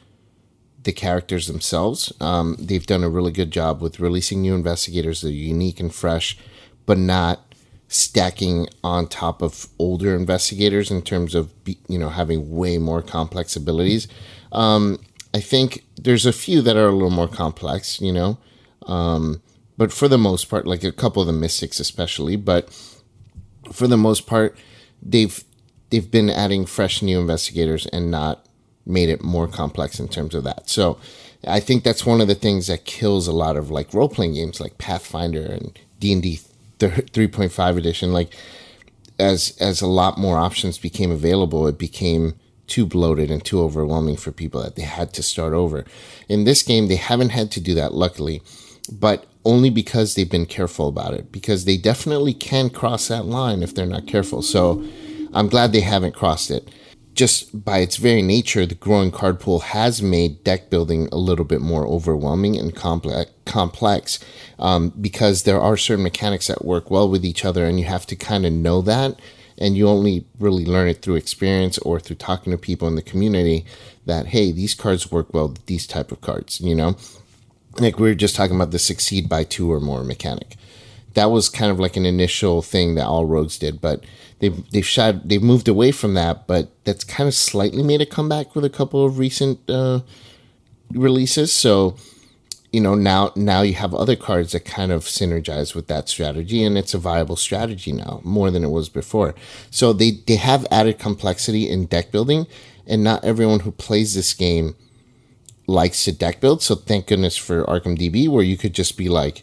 the characters themselves. Um, they've done a really good job with releasing new investigators that are unique and fresh, but not stacking on top of older investigators in terms of you know having way more complex abilities. Um, I think there's a few that are a little more complex, you know, um, but for the most part, like a couple of the mystics especially, but for the most part, they've they've been adding fresh new investigators and not made it more complex in terms of that. So I think that's one of the things that kills a lot of like role playing games like Pathfinder and D and D 3.5 edition. Like as as a lot more options became available, it became too bloated and too overwhelming for people that they had to start over. In this game, they haven't had to do that, luckily, but only because they've been careful about it. Because they definitely can cross that line if they're not careful. So I'm glad they haven't crossed it just by its very nature, the growing card pool has made deck building a little bit more overwhelming and complex, complex um, because there are certain mechanics that work well with each other, and you have to kind of know that. And you only really learn it through experience or through talking to people in the community that hey, these cards work well with these type of cards. You know, like we were just talking about the succeed by two or more mechanic. That was kind of like an initial thing that all rogues did, but they've they've shot they've moved away from that, but that's kind of slightly made a comeback with a couple of recent uh, releases. So you know now now you have other cards that kind of synergize with that strategy and it's a viable strategy now more than it was before so they they have added complexity in deck building and not everyone who plays this game likes to deck build so thank goodness for arkham db where you could just be like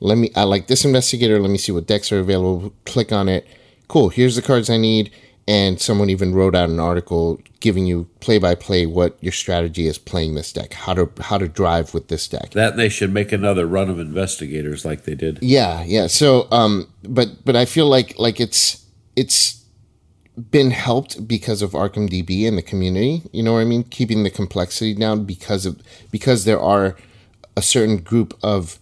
let me i like this investigator let me see what decks are available click on it cool, here's the cards I need. And someone even wrote out an article giving you play by play what your strategy is playing this deck, how to how to drive with this deck. That they should make another run of investigators like they did. Yeah, yeah. So, um, but but I feel like like it's it's been helped because of Arkham DB and the community. You know what I mean? Keeping the complexity down because of because there are a certain group of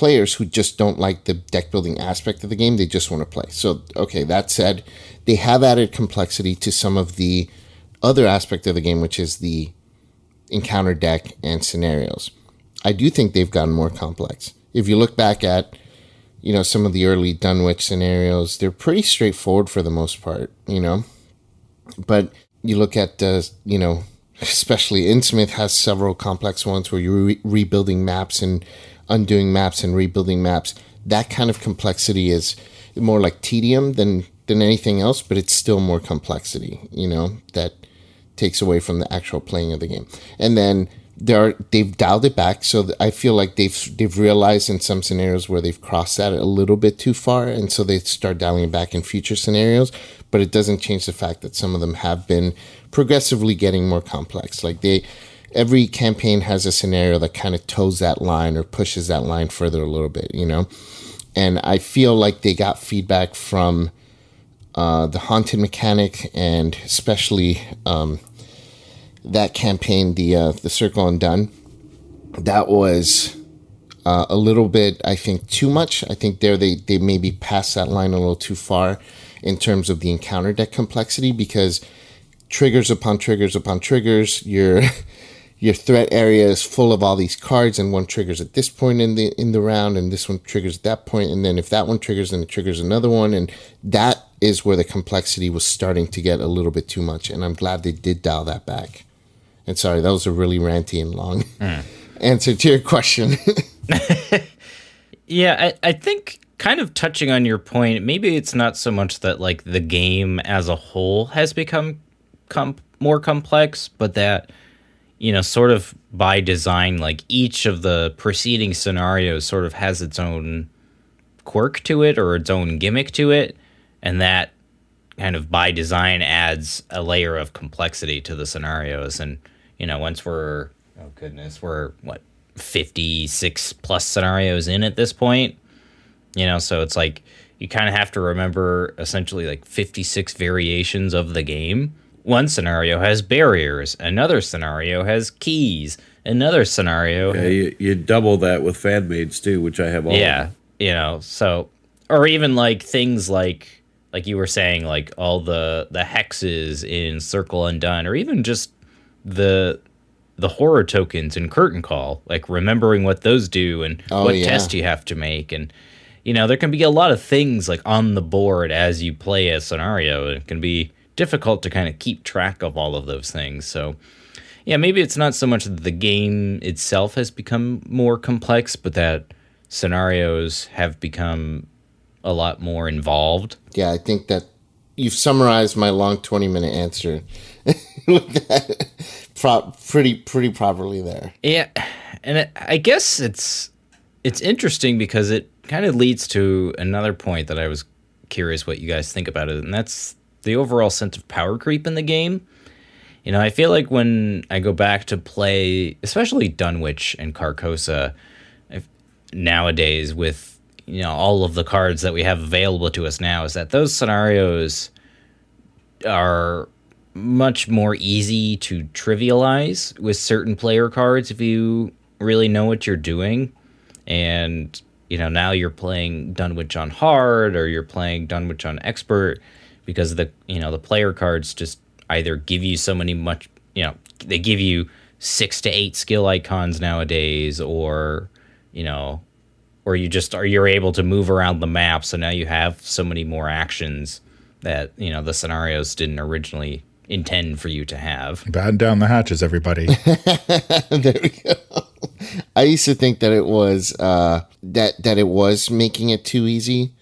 players who just don't like the deck building aspect of the game. They just want to play. So, okay, that said, they have added complexity to some of the other aspect of the game, which is the encounter deck and scenarios. I do think they've gotten more complex. If you look back at, you know, some of the early Dunwich scenarios, they're pretty straightforward for the most part, you know. But you look at, uh, you know, <laughs> especially Innsmouth has several complex ones where you're re- rebuilding maps and undoing maps and rebuilding maps. That kind of complexity is more like tedium than than anything else, but it's still more complexity, you know, that takes away from the actual playing of the game. And then there are, they've dialed it back, so I feel like they've they've realized in some scenarios where they've crossed that a little bit too far, and so they start dialing it back in future scenarios. But it doesn't change the fact that some of them have been progressively getting more complex. Like they every campaign has a scenario that kind of toes that line or pushes that line further a little bit, you know? And I feel like they got feedback from uh, the haunted mechanic and especially um, that campaign, the uh, the Circle Undone. That was uh, a little bit, I think, too much. I think there they they maybe passed that line a little too far in terms of the encounter deck complexity because triggers upon triggers upon triggers. You're <laughs> your threat area is full of all these cards and one triggers at this point in the in the round and this one triggers at that point and then if that one triggers then it triggers another one and that is where the complexity was starting to get a little bit too much and i'm glad they did dial that back and sorry that was a really ranty and long mm. answer to your question <laughs> yeah I, I think kind of touching on your point maybe it's not so much that like the game as a whole has become com- more complex but that you know, sort of by design, like each of the preceding scenarios sort of has its own quirk to it or its own gimmick to it. And that kind of by design adds a layer of complexity to the scenarios. And, you know, once we're, oh goodness, we're what, 56 plus scenarios in at this point, you know, so it's like you kind of have to remember essentially like 56 variations of the game. One scenario has barriers, another scenario has keys, another scenario. Yeah, you, you double that with fan mades too, which I have all. Yeah, you know, so or even like things like like you were saying, like all the the hexes in Circle Undone, or even just the the horror tokens in Curtain Call, like remembering what those do and Oh, what yeah. test you have to make, and you know there can be a lot of things like on the board as you play a scenario. It can be difficult to kind of keep track of all of those things. So yeah, maybe it's not so much that the game itself has become more complex, but that scenarios have become a lot more involved. Yeah, I think that you've summarized my long 20 minute answer <laughs> with that pro- pretty pretty properly there. Yeah, and it, I guess it's it's interesting because it kind of leads to another point that I was curious what you guys think about it, and that's the overall sense of power creep in the game. You know, I feel like when I go back to play, especially Dunwich and Carcosa, nowadays with you know all of the cards that we have available to us now, is that those scenarios are much more easy to trivialize with certain player cards if you really know what you're doing. And, you know, now you're playing Dunwich on hard or you're playing Dunwich on expert because the, you know, the player cards just either give you so many much, you know, they give you six to eight skill icons nowadays or, you know, or you just are you're able to move around the map so now you have so many more actions that you know the scenarios didn't originally intend for you to have Batten down the hatches, everybody. <laughs> there we go. I used to think that it was uh, that that it was making it too easy,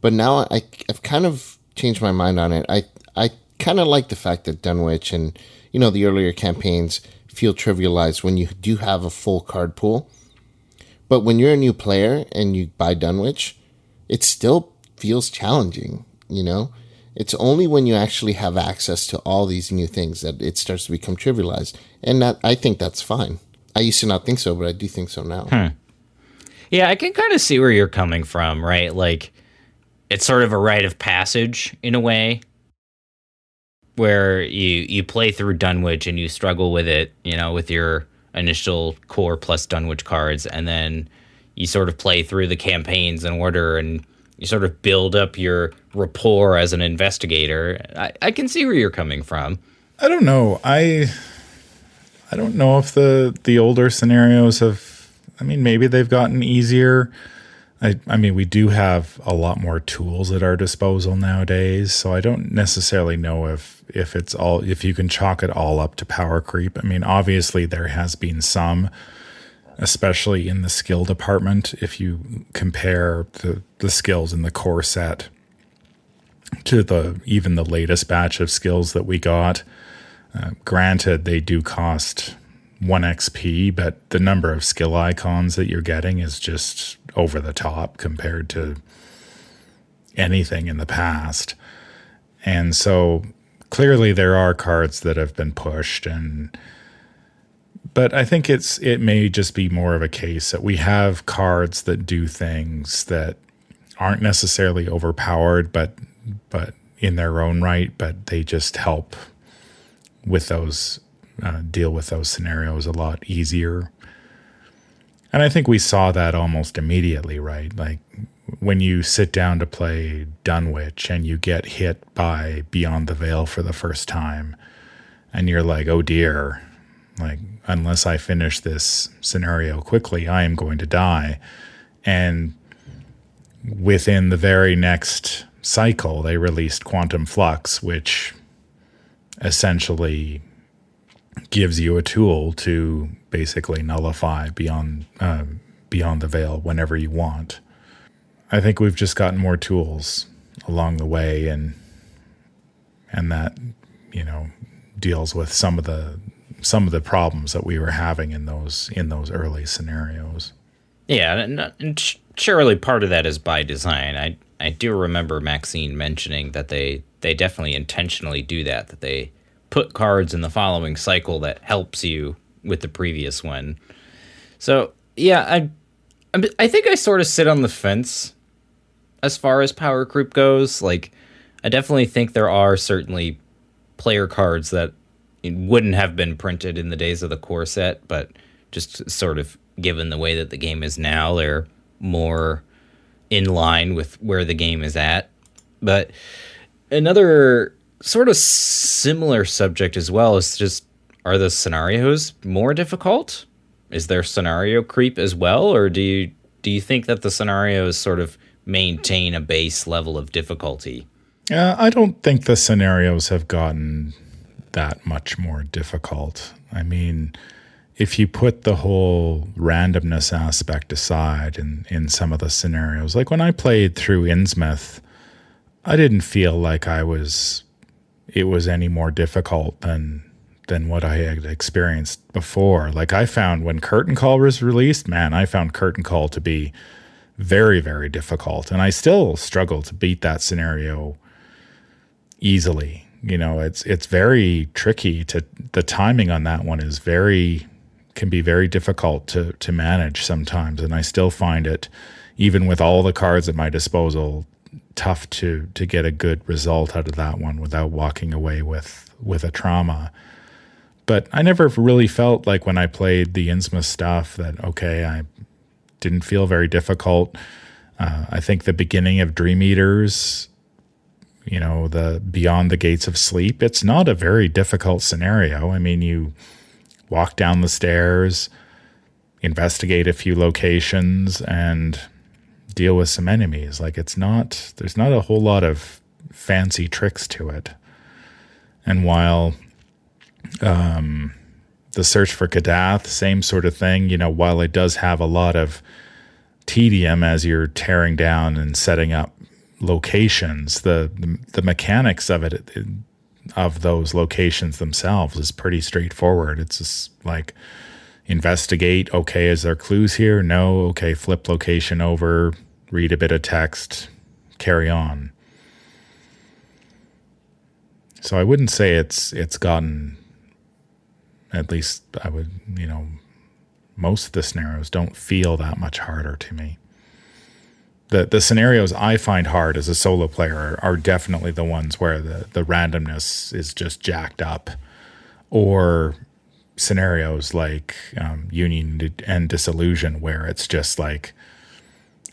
but now I I've kind of changed my mind on it. I I kind of like the fact that Dunwich and you know the earlier campaigns feel trivialized when you do have a full card pool. But when you're a new player and you buy Dunwich, it still feels challenging, you know? It's only when you actually have access to all these new things that it starts to become trivialized. And that I think that's fine. I used to not think so, but I do think so now. Hmm. yeah i can kind of see where you're coming from right like it's sort of a rite of passage in a way where you you play through dunwich and you struggle with it you know with your initial core plus dunwich cards and then you sort of play through the campaigns in order and you sort of build up your rapport as an investigator i, I can see where you're coming from I don't know. I I don't know if the the older scenarios have I mean maybe they've gotten easier. I I mean we do have a lot more tools at our disposal nowadays, so I don't necessarily know if if it's all if you can chalk it all up to power creep. I mean obviously there has been some especially in the skill department if you compare the the skills in the core set to the even the latest batch of skills that we got uh, granted they do cost 1 xp but the number of skill icons that you're getting is just over the top compared to anything in the past. And so clearly there are cards that have been pushed and but i think it's it may just be more of a case that we have cards that do things that aren't necessarily overpowered but but in their own right but they just help with those uh, deal with those scenarios a lot easier and i think we saw that almost immediately right? Like when you sit down to play dunwich and you get hit by beyond the veil for the first time and you're like oh dear. Like unless i finish this scenario quickly i am going to die. And within the very next cycle they released quantum flux which essentially gives you a tool to basically nullify beyond uh, beyond the veil whenever you want. I think we've just gotten more tools along the way, and and that you know deals with some of the some of the problems that we were having in those in those early scenarios. Yeah, and, and surely part of that is by design. I I I do remember Maxine mentioning that they they definitely intentionally do that. That they put cards in the following cycle that helps you with the previous one. So yeah, I I think I sort of sit on the fence as far as power creep goes. Like, I definitely think there are certainly player cards that wouldn't have been printed in the days of the core set, but just sort of given the way that the game is now, they're more in line with where the game is at. But another sort of similar subject as well is just are the scenarios more difficult? Is there scenario creep as well, or do you do you think that the scenarios sort of maintain a base level of difficulty? Uh, I don't think the scenarios have gotten that much more difficult. I mean, if you put the whole randomness aspect aside in, in some of the scenarios, like when I played through Innsmouth, I didn't feel like I was it was any more difficult than than what I had experienced before. Like I found when Curtain Call was released, man, I found Curtain Call to be very, very difficult. And I still struggle to beat that scenario easily. You know, it's it's very tricky to the timing on that one is very can be very difficult to to manage sometimes. And I still find it, even with all the cards at my disposal, tough to to get a good result out of that one without walking away with with a trauma but I never really felt like when I played the Innsmouth stuff that okay, I didn't feel very difficult. Uh, I think the beginning of Dream Eaters, you know, the Beyond the Gates of Sleep, it's not a very difficult scenario. I mean, you walk down the stairs, investigate a few locations, and deal with some enemies. Like it's not, there's not a whole lot of fancy tricks to it. And while um, the search for Kadath, same sort of thing. You know, while it does have a lot of tedium as you're tearing down and setting up locations, the the, the mechanics of it, it of those locations themselves is pretty straightforward. It's just like investigate. Okay, is there clues here? No. Okay, flip location over, read a bit of text, carry on. So I wouldn't say it's it's gotten at least I would, you know, most of the scenarios don't feel that much harder to me. The the scenarios I find hard as a solo player are, definitely the ones where the, the randomness is just jacked up, or scenarios like um, Union and Disillusion, where it's just like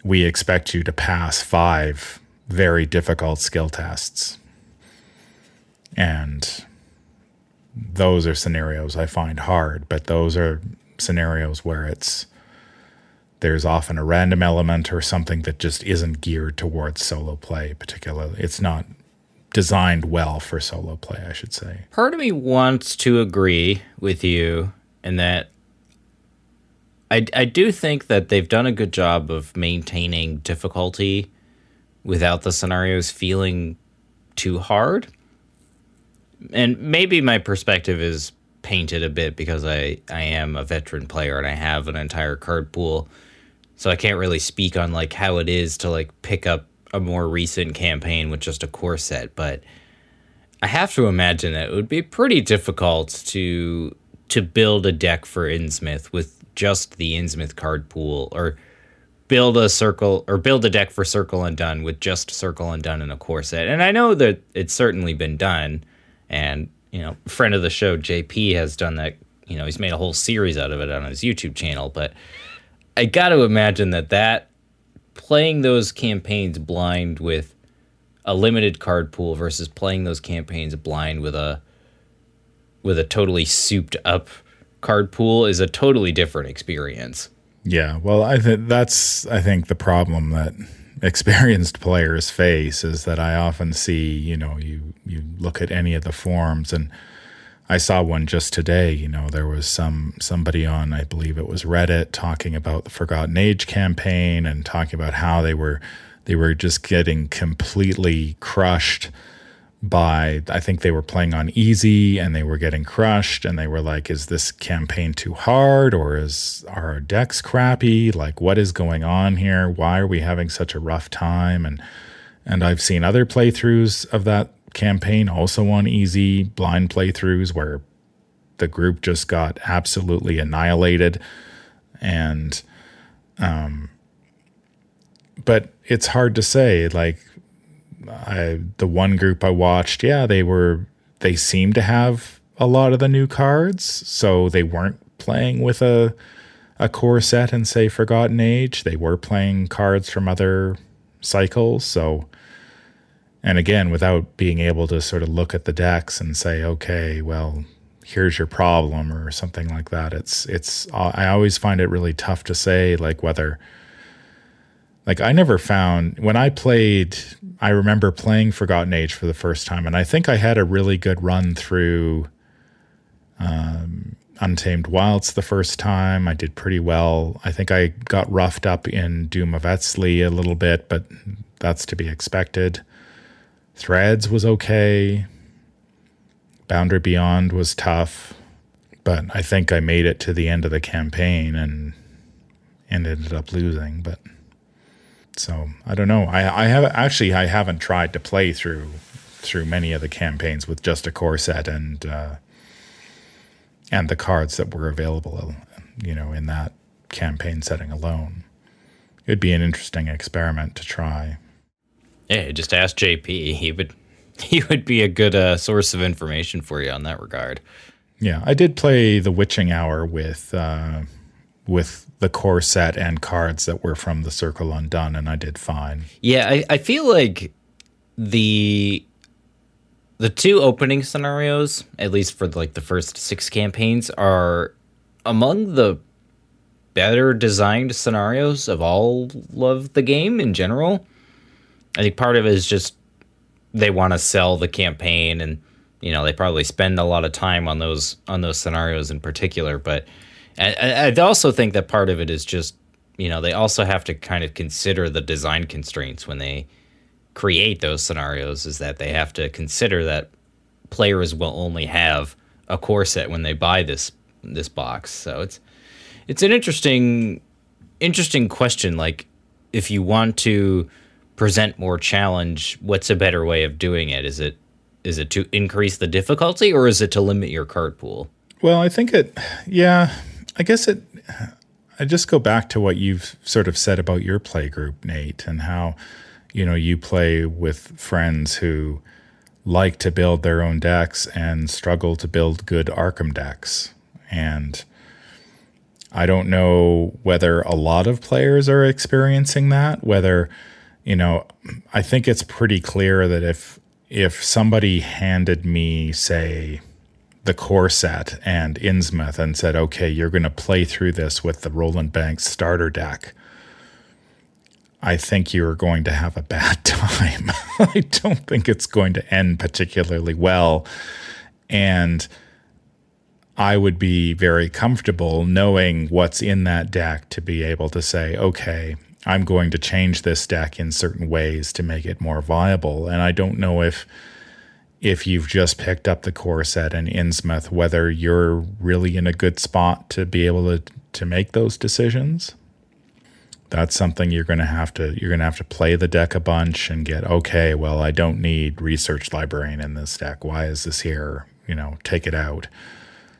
we expect you to pass five very difficult skill tests. And those are scenarios I find hard, but those are scenarios where it's there's often a random element or something that just isn't geared towards solo play particularly. It's not designed well for solo play, I should say. Part of me wants to agree with you in that I, I do think that they've done a good job of maintaining difficulty without the scenarios feeling too hard and maybe my perspective is painted a bit because I, I am a veteran player and I have an entire card pool. So I can't really speak on like how it is to like pick up a more recent campaign with just a core set, but I have to imagine that it would be pretty difficult to to build a deck for Innsmouth with just the Innsmouth card pool or build a circle or build a deck for Circle Undone with just Circle Undone in a core set. And I know that it's certainly been done and, you know, friend of the show, JP, has done that. You know, he's made a whole series out of it on his YouTube channel. But I got to imagine that that playing those campaigns blind with a limited card pool versus playing those campaigns blind with a with a totally souped up card pool is a totally different experience. Yeah, well, I think that's I think the problem that <laughs> experienced players face is that I often see, you know, you you look at any of the forums and I saw one just today, you know, there was some somebody on I believe it was Reddit talking about the Forgotten Age campaign and talking about how they were they were just getting completely crushed by I think they were playing on easy and they were getting crushed and they were like is this campaign too hard or is our decks crappy? Like what is going on here? Why are we having such a rough time? And And I've seen other playthroughs of that campaign also on easy blind playthroughs where the group just got absolutely annihilated. And um but it's hard to say like I the one group I watched yeah they were they seemed to have a lot of the new cards so they weren't playing with a a core set in say Forgotten Age. They were playing cards from other cycles so and again without being able to sort of look at the decks and say okay well here's your problem or something like that it's it's i always find it really tough to say like whether like i never found when i played i remember playing forgotten age for the first time and i think i had a really good run through um, untamed wilds the first time. I did pretty well. I think i got roughed up in doom of Eztli a little bit but that's to be expected. Threads was okay. Boundary Beyond was tough, but I think I made it to the end of the campaign and ended up losing. But so I don't know. I I have actually I haven't tried to play through through many of the campaigns with just a core set and uh, and the cards that were available, you know, in that campaign setting alone. It'd be an interesting experiment to try. Yeah, just ask JP. He would <laughs> he would be a good uh, source of information for you on that regard. Yeah, I did play the Witching Hour with uh, with the core set and cards that were from the Circle Undone, and I did fine. Yeah, I, I feel like the the two opening scenarios, at least for like the first six campaigns, are among the better designed scenarios of all of the game in general. I think part of it is just they want to sell the campaign and you know they probably spend a lot of time on those on those scenarios in particular but I, I also think that part of it is just you know they also have to kind of consider the design constraints when they create those scenarios is that they have to consider that players will only have a core set when they buy this this box so it's it's an interesting interesting question like if you want to present more challenge, what's a better way of doing it? Is it is it to increase the difficulty or is it to limit your card pool? Well, I think it yeah, I guess it I just go back to what you've sort of said about your play group, Nate, and how you know you play with friends who like to build their own decks and struggle to build good Arkham decks. And I don't know whether a lot of players are experiencing that, whether you know, I think it's pretty clear that if if somebody handed me, say, the core set and Innsmouth and said, okay, you're going to play through this with the Roland Banks starter deck, I think you're going to have a bad <laughs> time. I don't think it's going to end particularly well. And I would be very comfortable knowing what's in that deck to be able to say, okay, I'm going to change this deck in certain ways to make it more viable. And I don't know if if you've just picked up the core set in Innsmouth, whether you're really in a good spot to be able to to make those decisions. That's something you're to have to you're to have to play the deck a bunch and get okay. Well, I don't need research librarian in this deck. Why is this here? You know, take it out.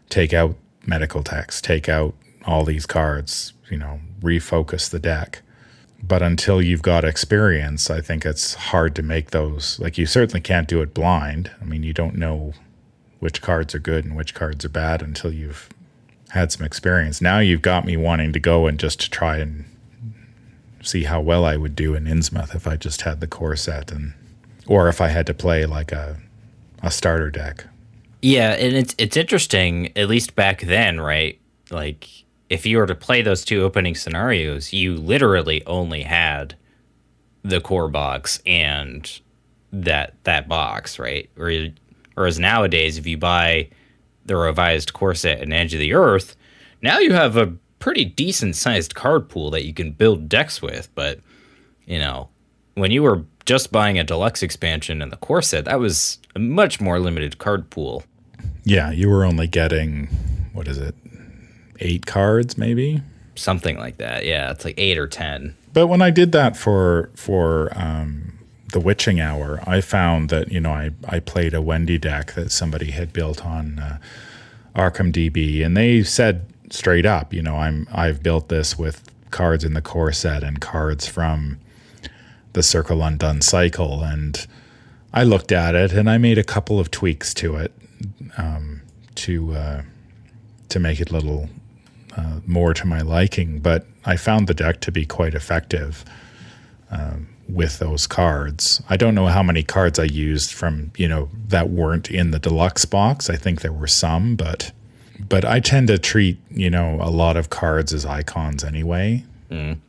Take out medical text. Take out all these cards. You know, refocus the deck but until you've got experience, I think it's hard to make those. Like you certainly can't do it blind. I mean, you don't know which cards are good and which cards are bad until you've had some experience. Now you've got me wanting to go and just to try and see how well I would do in Innsmouth if I just had the core set and or if I had to play like a a starter deck. Yeah, and it's it's interesting at least back then, right? Like if you were to play those two opening scenarios, you literally only had the core box and that that box, right? Or, whereas nowadays, if you buy the revised core set and Edge of the Earth, now you have a pretty decent sized card pool that you can build decks with. But you know, when you were just buying a deluxe expansion and the core set, that was a much more limited card pool. Yeah, you were only getting what is it, eight cards, maybe something like that. Yeah, it's like eight or ten. But when I did that for for um, the Witching Hour, I found that you know I I played a Wendy deck that somebody had built on uh, Arkham DB, and they said straight up, you know, I'm I've built this with cards in the core set and cards from the Circle Undone cycle, and I looked at it and I made a couple of tweaks to it um, to uh, to make it a little uh, more to my liking, but I found the deck to be quite effective um, with those cards. I don't know how many cards I used from you know that weren't in the deluxe box. I think there were some, but but I tend to treat you know a lot of cards as icons anyway.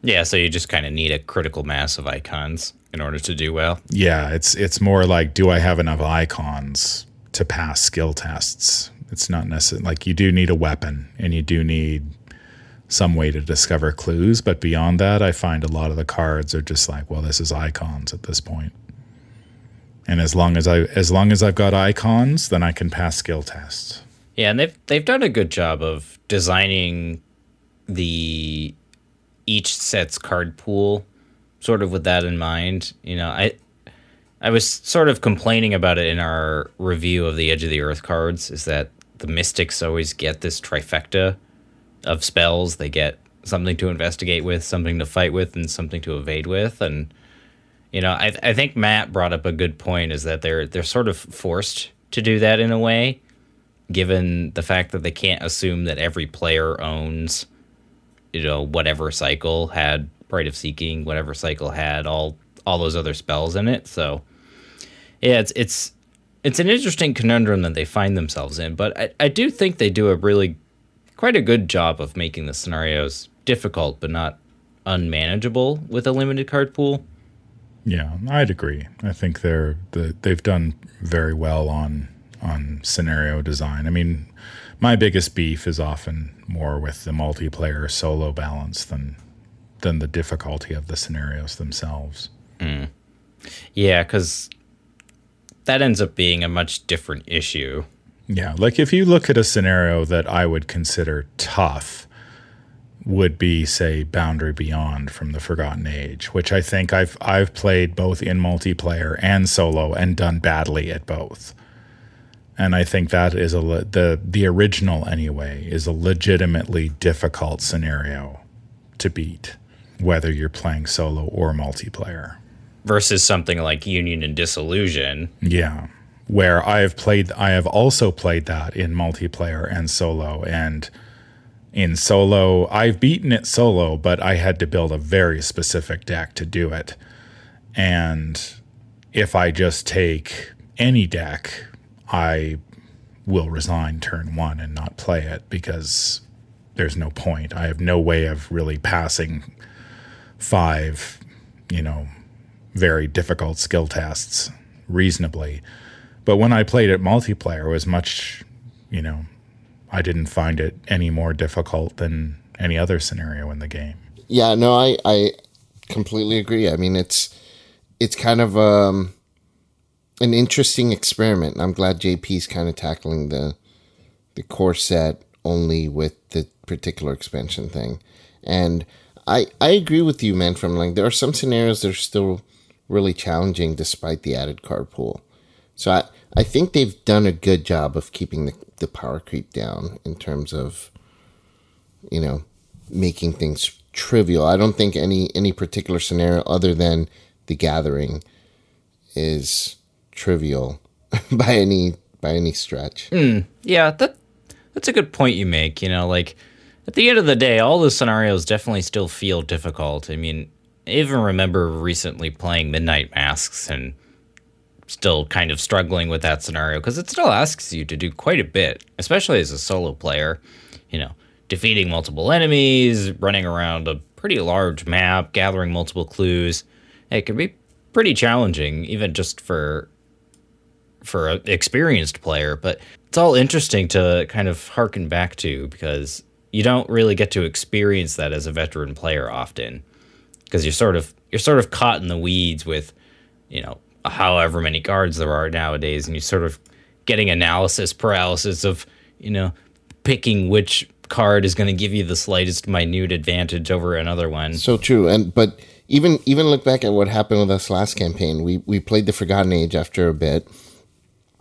Yeah, so you just kind of need a critical mass of icons in order to do well. Yeah, it's it's more like do I have enough icons to pass skill tests? It's not necessary. like you do need a weapon and you do need some way to discover clues, but beyond that, I find a lot of the cards are just like, well, this is icons at this point. And as long as I as long as I've got icons, then I can pass skill tests. Yeah, and they've they've done a good job of designing the each set's card pool sort of with that in mind. You know, I I was sort of complaining about it in our review of the Edge of the Earth cards is that the mystics always get this trifecta of spells. They get something to investigate with, something to fight with, and something to evade with. And you know, I I think Matt brought up a good point is that they're they're sort of forced to do that in a way, given the fact that they can't assume that every player owns, you know, whatever cycle had Rite of Seeking, whatever cycle had all all those other spells in it. So yeah, it's it's it's an interesting conundrum that they find themselves in, but I, I do think they do a really quite a good job of making the scenarios difficult but not unmanageable with a limited card pool. Yeah, I'd agree. I think they're the, they've done very well on on scenario design. I mean, my biggest beef is often more with the multiplayer solo balance than than the difficulty of the scenarios themselves. Mm. Yeah, because that ends up being a much different issue. Yeah, like if you look at a scenario that I would consider tough would be say Boundary Beyond from the Forgotten Age, which I think I've I've played both in multiplayer and solo and done badly at both. And I think that is a le- the the original anyway is a legitimately difficult scenario to beat whether you're playing solo or multiplayer. Versus something like Union and Disillusion. Yeah. Where I have played, I have also played that in multiplayer and solo. And in solo, I've beaten it solo, but I had to build a very specific deck to do it. And if I just take any deck, I will resign turn one and not play it because there's no point. I have no way of really passing five, you know, very difficult skill tests reasonably. But when I played it multiplayer, it was much, you know, I didn't find it any more difficult than any other scenario in the game. Yeah, no, I I completely agree. I mean, it's it's kind of um an interesting experiment. I'm glad JP's kind of tackling the the core set only with the particular expansion thing. And I I agree with you, man. From Leng there are some scenarios that are still really challenging despite the added card pool. So I I think they've done a good job of keeping the the power creep down in terms of you know making things trivial. I don't think any any particular scenario other than the gathering is trivial <laughs> by any by any stretch. Hmm. Yeah, that that's a good point you make. You know, like at the end of the day, all the scenarios definitely still feel difficult. I mean, even remember recently playing Midnight Masks and still kind of struggling with that scenario because it still asks you to do quite a bit, especially as a solo player. You know, defeating multiple enemies, running around a pretty large map, gathering multiple clues. It can be pretty challenging, even just for for an experienced player, but it's all interesting to kind of harken back to because you don't really get to experience that as a veteran player often because you're sort of you're sort of caught in the weeds with you know however many cards there are nowadays and you're sort of getting analysis paralysis of you know picking which card is going to give you the slightest minute advantage over another one So true. And but even even look back at what happened with us last campaign. We we played the Forgotten Age after a bit.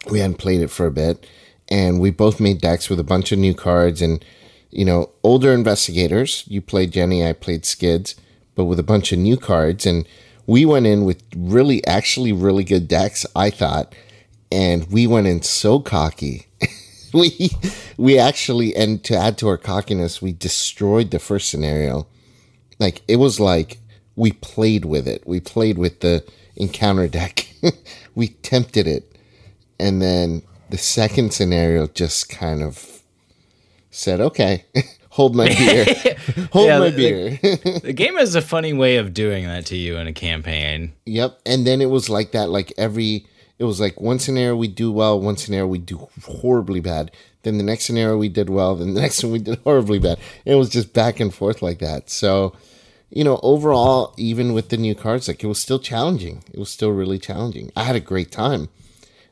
We hadn't played it for a bit, and we both made decks with a bunch of new cards and you know older investigators. You played Jenny, I played Skids, but with a bunch of new cards, and we went in with really actually really good decks. I thought, and we went in so cocky. <laughs> we we actually and to add to our cockiness, we destroyed the first scenario. Like it was like we played with it. We played with the encounter deck. <laughs> we tempted it. And then the second scenario just kind of said, okay, <laughs> hold my beer. <laughs> hold Yeah, my the- beer. <laughs> The game has a funny way of doing that to you in a campaign. yep. And then it was like that, like every, it was like one scenario we do well, one scenario we do horribly bad. Then the next scenario we did well, then the <laughs> next one we did horribly bad. It was just back and forth like that. So, you know, overall, even with the new cards, like it was still challenging. It was still really challenging. I had a great time.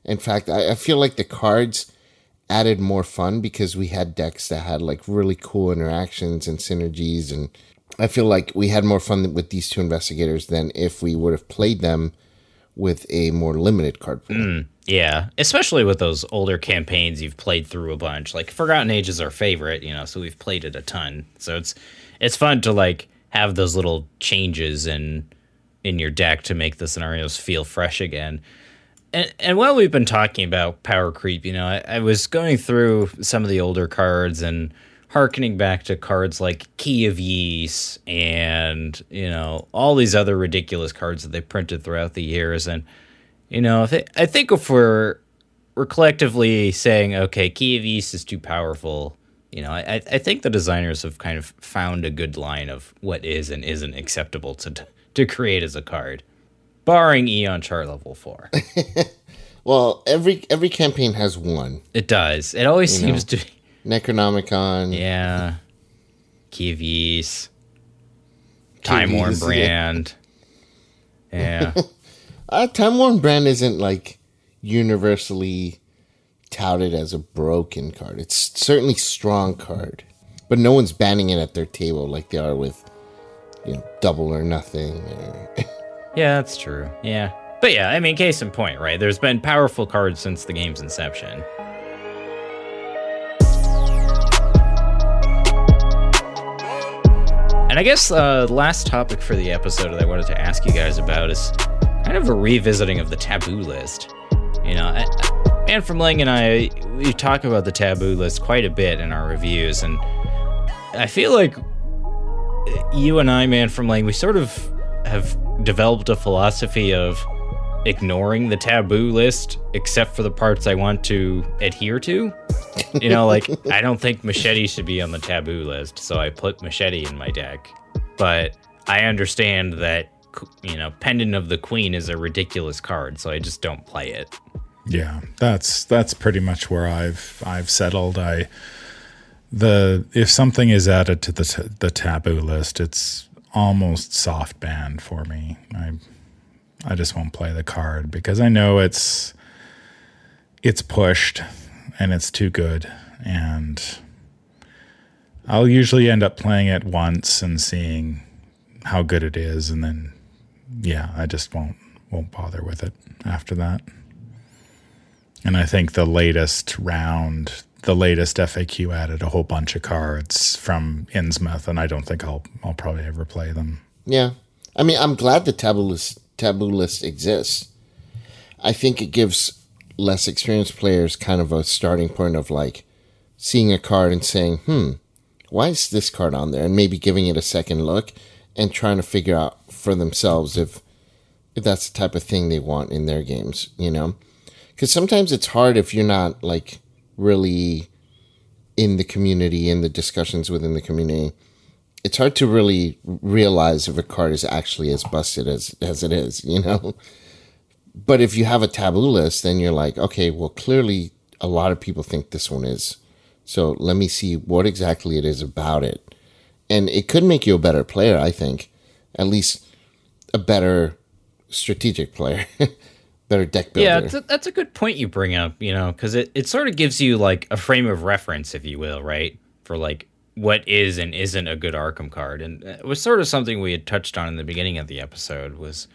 In fact, I, I feel like the cards added more fun because we had decks that had like really cool interactions and synergies. And I feel like we had more fun with these two investigators than if we would have played them with a more limited card pool. Hmm, yeah, especially with those older campaigns you've played through a bunch. Like Forgotten Age is our favorite, you know, so we've played it a ton. So it's it's fun to like have those little changes in in your deck to make the scenarios feel fresh again. And and while we've been talking about power creep, you know, I, I was going through some of the older cards and harkening back to cards like Key of Ys and, you know, all these other ridiculous cards that they printed throughout the years. And you know, I think if we're we're collectively saying, okay, Key of Ys is too powerful, you know, I, I think the designers have kind of found a good line of what is and isn't acceptable to to create as a card, barring Aeon Chart level four. <laughs> Well, every every campaign has one. it does. It always You know. seems to. Necronomicon. Yeah. Key of Ys, Time Worn East, yeah. brand. <laughs> Yeah. Uh, Time Worn Brand isn't like universally touted as a broken card. It's certainly strong card, but no one's banning it at their table like they are with, you know, double or nothing. Or Yeah, that's true. Yeah. But yeah, I mean, case in point, right? There's been powerful cards since the game's inception. And I guess uh, the last topic for the episode that I wanted to ask you guys about is kind of a revisiting of the taboo list. You know, Man from Leng and I, we talk about the taboo list quite a bit in our reviews, and I feel like you and I, man from Leng, we sort of have developed a philosophy of ignoring the taboo list except for the parts I want to adhere to. You know, like <laughs> I don't think machete should be on the taboo list, so I put machete in my deck. But I understand that you know, Pendant of the Queen is a ridiculous card, so I just don't play it. Yeah, that's that's pretty much where I've I've settled. I the if something is added to the t- the taboo list, it's almost soft banned for me. I I just won't play the card because I know it's it's pushed and it's too good and I'll usually end up playing it once and seeing how good it is and then yeah, I just won't won't bother with it after that. And I think the latest round, the latest FAQ added a whole bunch of cards from Innsmouth, and I don't think I'll I'll probably ever play them. yeah, I mean, I'm glad the taboo list taboo list exists. I think it gives less experienced players kind of a starting point of like seeing a card and saying, "Hmm, why is this card on there?" and maybe giving it a second look and trying to figure out for themselves if if that's the type of thing they want in their games, you know? Cuz sometimes it's hard if you're not like really in the community in the discussions within the community. It's hard to really realize if a card is actually as busted as as it is, you know? But if you have a taboo list, then you're like, okay, well, clearly a lot of people think this one is. So let me see what exactly it is about it. And it could make you a better player, I think. At least a better strategic player, <laughs> better deck builder. Yeah, that's a, that's a good point you bring up, you know, because it, it sort of gives you like a frame of reference, if you will, right? For like what is and isn't a good Arkham card, and it was sort of something we had touched on in the beginning of the episode. Was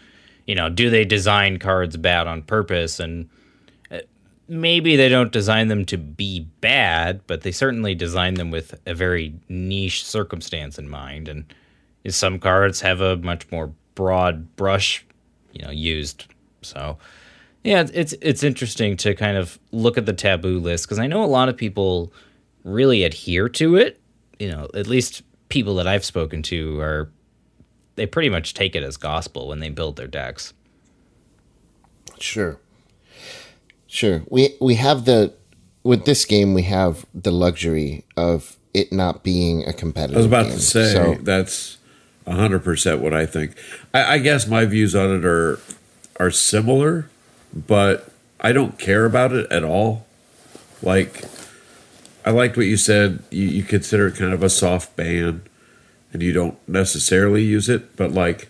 you know, do they design cards bad on purpose? And uh, maybe they don't design them to be bad, but they certainly design them with a very niche circumstance in mind. And some cards have a much more broad brush, you know, used. So, yeah, it's it's interesting to kind of look at the taboo list because I know a lot of people really adhere to it. You know, at least people that I've spoken to are they pretty much take it as gospel when they build their decks. Sure. Sure. We we have the with this game we have the luxury of it not being a competitive. I was about game. to say So- that's hundred percent what I think. I, I guess my views on it are are similar, but I don't care about it at all. Like I liked what you said. You, you consider it kind of a soft ban, and you don't necessarily use it. But like,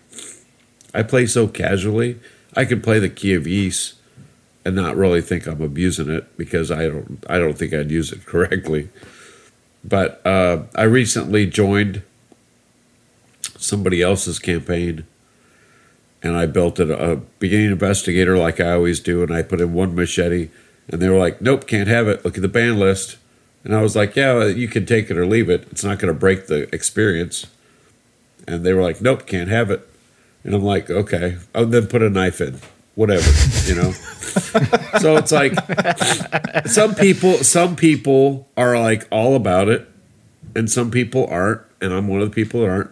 I play so casually. I can play the Key of Ys and not really think I'm abusing it because I don't. I don't think I'd use it <laughs> correctly. But uh, I recently joined somebody else's campaign and I built it a beginning investigator like I always do, and I put in one machete, and they were like, "Nope, can't have it. Look at the ban list." And I was like, "Yeah, you can take it or leave it. It's not going to break the experience." And they were like, "Nope, can't have it." And I'm like, "Okay." Oh, then put a knife in, whatever, you know. <laughs> so it's like some people, some people are like all about it, and some people aren't, and I'm one of the people that aren't.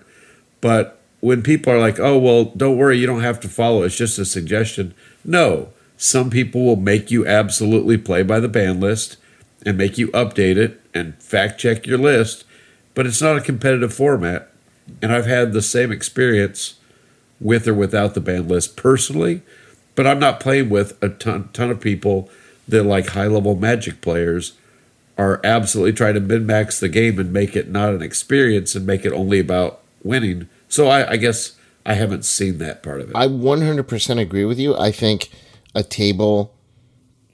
But when people are like, oh, well, don't worry, you don't have to follow, it's just a suggestion. No, some people will make you absolutely play by the ban list and make you update it and fact check your list, but it's not a competitive format. And I've had the same experience with or without the ban list personally, but I'm not playing with a ton, ton of people that, like high level magic players, are absolutely trying to min max the game and make it not an experience and make it only about winning. So I, I guess I haven't seen that part of it. I 100% agree with you. I think a table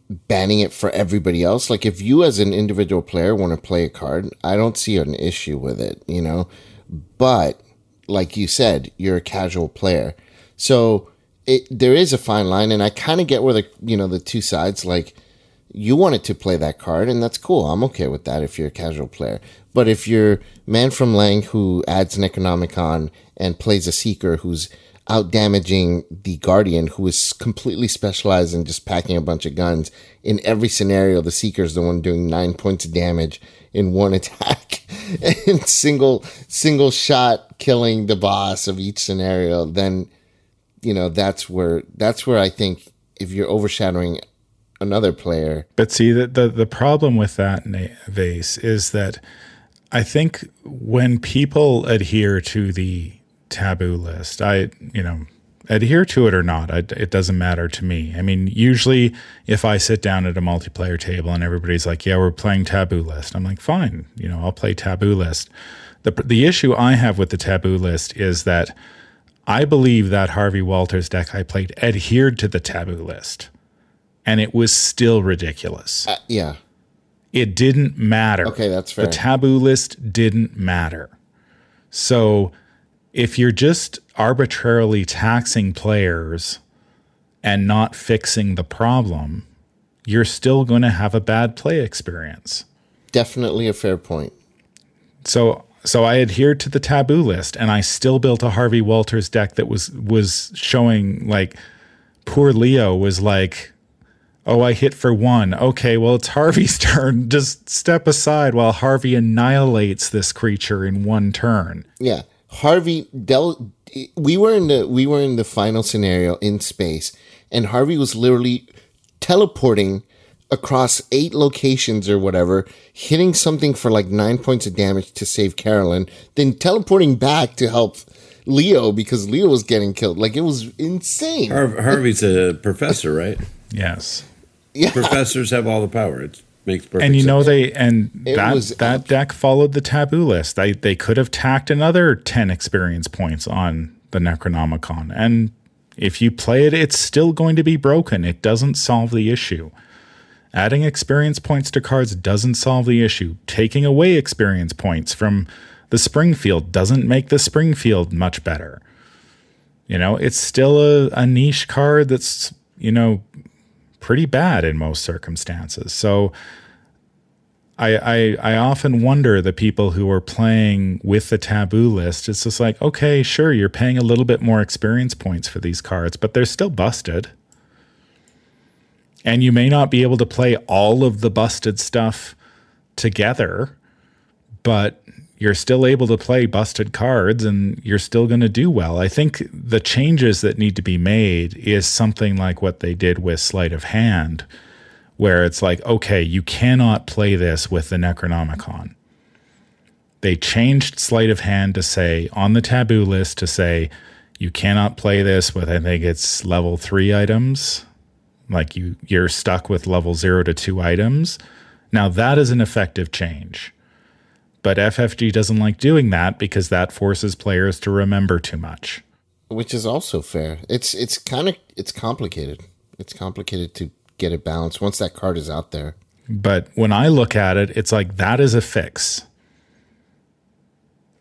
banning it for everybody else, like if you as an individual player want to play a card, I don't see an issue with it, you know? But like you said, you're a casual player. So it there is a fine line and I kind of get where the, you know, the two sides like you wanted to play that card, and that's cool. I'm okay with that if you're a casual player. But if you're man from Leng who adds a Necronomicon and plays a Seeker who's out damaging the Guardian, who is completely specialized in just packing a bunch of guns, in every scenario, the Seeker's the one doing nine points of damage in one <laughs> attack and single single shot killing the boss of each scenario, then you know that's where that's where I think if you're overshadowing another player. But see, the, the, the problem with that vase is that I think when people adhere to the taboo list, I, you know, adhere to it or not, I, it doesn't matter to me. I mean, usually if I sit down at a multiplayer table and everybody's like, yeah, we're playing taboo list, I'm like, fine, you know, I'll play taboo list. The, the issue I have with the taboo list is that I believe that Harvey Walters deck I played adhered to the taboo list and it was still ridiculous. Uh, yeah. It didn't matter. Okay, that's fair. The taboo list didn't matter. So if you're just arbitrarily taxing players and not fixing the problem, you're still going to have a bad play experience. Definitely a fair point. So so I adhered to the taboo list and I still built a Harvey Walters deck that was was showing like poor Leo was like Oh, I hit for one. Okay, well, it's Harvey's <laughs> turn. Just step aside while Harvey annihilates this creature in one turn. Yeah. Harvey Del we were in the we were in the final scenario in space and Harvey was literally teleporting across eight locations or whatever, hitting something for like 9 points of damage to save Carolyn, then teleporting back to help Leo because Leo was getting killed. Like it was insane. Har- Harvey's a professor, right? Yes. Yeah. Professors have all the power. It makes perfect sense. And you know they and It that was that up. deck followed the taboo list. They they could have tacked another 10 experience points on the Necronomicon. And if you play it, it's still going to be broken. It doesn't solve the issue. Adding experience points to cards doesn't solve the issue. Taking away experience points from the Springfield doesn't make the Springfield much better. You know, it's still a, a niche card that's, you know, pretty bad in most circumstances. So I, I I often wonder the people who are playing with the taboo list. It's just like, okay, sure, you're paying a little bit more experience points for these cards, but they're still busted. And you may not be able to play all of the busted stuff together, but you're still able to play busted cards and you're still going to do well. I think the changes that need to be made is something like what they did with Sleight of Hand, where it's like, okay, you cannot play this with the Necronomicon. They changed Sleight of Hand to say on the taboo list to say you cannot play this with I think it's level 3 items like you you're stuck with level 0 to 2 items. Now that is an effective change. But FFG doesn't like doing that because that forces players to remember too much. Which is also fair. It's it's kind of it's complicated. It's complicated to get it balanced once that card is out there. But when I look at it, it's like that is a fix.